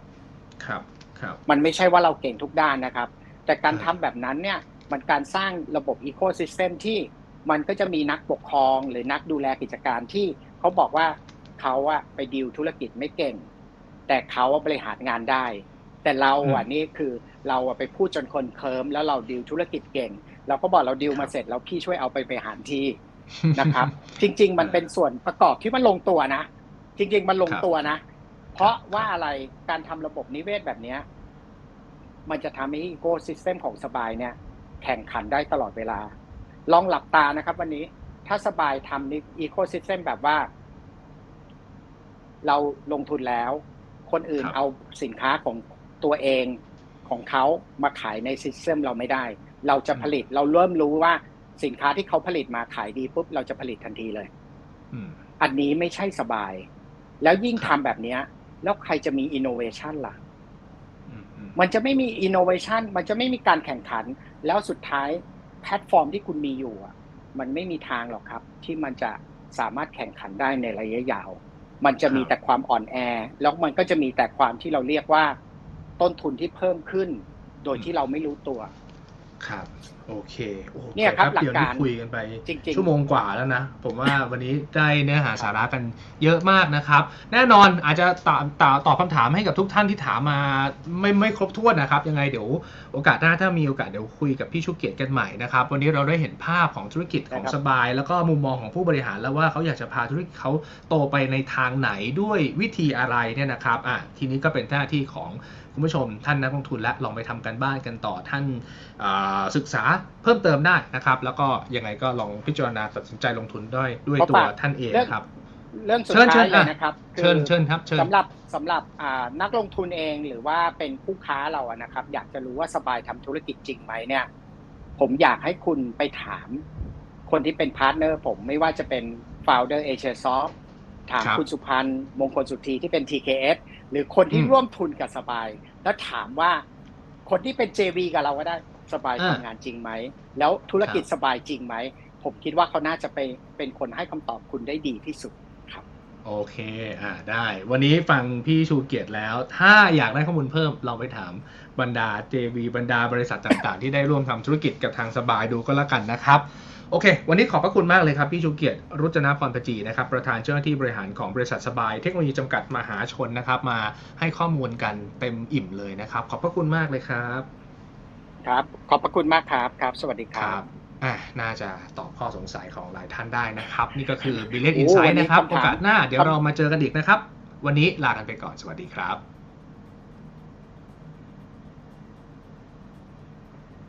ครับ ครับ มันไม่ใช่ว่าเราเก่งทุกด้านนะครับ แต่การอ่าทำแบบนั้นเนี่ย มันการสร้างระบบอีโค y ิสเต็มที่ มันก็จะมีนักปกครองหรือนักดูแลกิจการที่เขาบอกว่าเขาอะไปดีลธุรกิจไม่เก่ง แต่เขาอะบริหารงานได้ แต่เราอะนี่คือเราอะไปพูดจนคนเคิมแล้วเราดีลธุรกิจเก่ง เราก็บอกเราดีลมาเสร็จแล้วพี่ช่วยเอาไปบริหารที่นะครับ จริง ๆ มันเป็นส่วนประกอบที่มันลงตัวนะ จริง ๆ มันลงตัวนะ เพราะว่าอะไรการทำระบบนิเวศแบบเนี้ยมันจะทำให้ ecosystem ของสบายเนี่ย แข่งขันได้ตลอดเวลา ลองหลับตานะครับ วันนี้ถ้าสบายทำนิ ecosystem แบบว่า เราลงทุนแล้ว คนอื่นครับเอาสินค้าของตัวเองของเขามาขายใน system เราไม่ได้ เราจะผลิตเราเริ่มรู้ว่าสินค้าที่เขาผลิตมาขายดีปุ๊บเราจะผลิตทันทีเลยอืมอันนี้ไม่ใช่สบาย แล้วยิ่งครัทำบแบบเนี้ยแล้วใครจะมีอินโนเวชันล่ะอืมอืมมันจะไม่มีอินโนเวชันมันจะไม่มีการแข่งขัน แล้วสุดท้ายแพลตฟอร์มที่คุณมีอยู่อะ มันไม่มีทางหรอกครับ ที่มันจะสามารถแข่งขันได้ในระยะยาว มันจะมีแต่ความอ่อนแอ แล้วมันก็จะมีแต่ความที่เราเรียกว่า ต้นทุนที่เพิ่มขึ้น โดยที่เราไม่รู้ตัว ครับโอเคโอ้โหเนี่ยครับแป๊เดียวหลักการนี่คุยกันไปจริงๆชั่วโมงกว่าแล้วนะ ผมว่าวันนี้ได้เนื้อหาสาระกันเยอะมากนะครับ แน่นอนอาจจะตอบตอบตอบคำถามให้กับทุกท่านที่ถามมาไม่ไม่ครบถ้วนนะครับ ยังไงเดี๋ยวโอกาสหน้าถ้ามีโอกาสเดี๋ยวคุยกับพี่ชูเกียรติกันใหม่นะครับ วันนี้เราได้เห็นภาพของธุรกิจของได้ครับสบาย แล้วก็มุมมองของผู้บริหารแล้วว่าเขาอยากจะพาธุรกิจเขาโตไปในทางไหนด้วยวิธีอะไรเนี่ยนะครับอะทีนี้ก็เป็นหน้าที่ของ คุณผู้ชมท่านนักลงทุนและลองไปทำการบ้านกันต่อท่านอ่าศึกษาเพิ่มเติมได้นะครับ แล้วก็ยังไงก็ลองพิจารณาตัดสินใจลงทุนด้วยด้วยขอตัวฝากท่านเองเรื่องครับ เรื่องสุดเชิญท้ายเชิญเลยอะนะครับเชิญคือเชิญครับเชิญสำหรับสำหรับอ่านักลงทุนเองหรือว่าเป็นผู้ค้าเราอะนะครับ อยากจะรู้ว่าสบายทำธุรกิจจริงไหมเนี่ย ผมอยากให้คุณไปถาม คนที่เป็น partner ผมไม่ว่าจะเป็น founder a s i a s o f t ถามครับคุณสุพันธ์มงคลสุธีที่เป็น TKS ห รือคนที่อืมร่วมทุนกับสบาย แล้วถามว่าคนที่เป็น JV กับเราก็ได้สบายอ่าทำงานจริงไหม แล้วธุรกิจครับสบายจริงไหม ผมคิดว่าเขาน่าจะไปเป็นคนให้คำตอบคุณได้ดีที่สุดครับ โอเคอ่าได้ วันนี้ฟังพี่ชูเกียรติแล้ว ถ้าอยากได้ข้อมูลเพิ่มเราไปถามบรรดา JV บรรดาบริษัทต่างๆ ที่ได้ร่วมทำธุรกิจกับทางสบายดูก็แล้วกันนะครับ โอเค วันนี้ขอบพระคุณมากเลยครับ พี่ชูเกียรติรุจนะพรพจีนะครับ ประธานเจ้าหน้าที่บริหารของบริษัทสบาย เทคโนโลยีจำกัดมหาชนนะครับ มาให้ข้อมูลกันเต็มอิ่มเลยนะครับ ขอบพระคุณมากเลยครับ ครับ ขอบพระคุณมากครับครับ สวัสดีคครัรับบอะน่าจะตอบข้อสงสัยของหลายท่านได้นะครับ นี่ก็คือ b i l l i o n โอ้ Insight วันนี้นะครับคำถามโอกาสหน้าเดี๋ยวเรามาเจอกันอีกนะครับ วันนี้ลากันไปก่อนสวัสดีครับ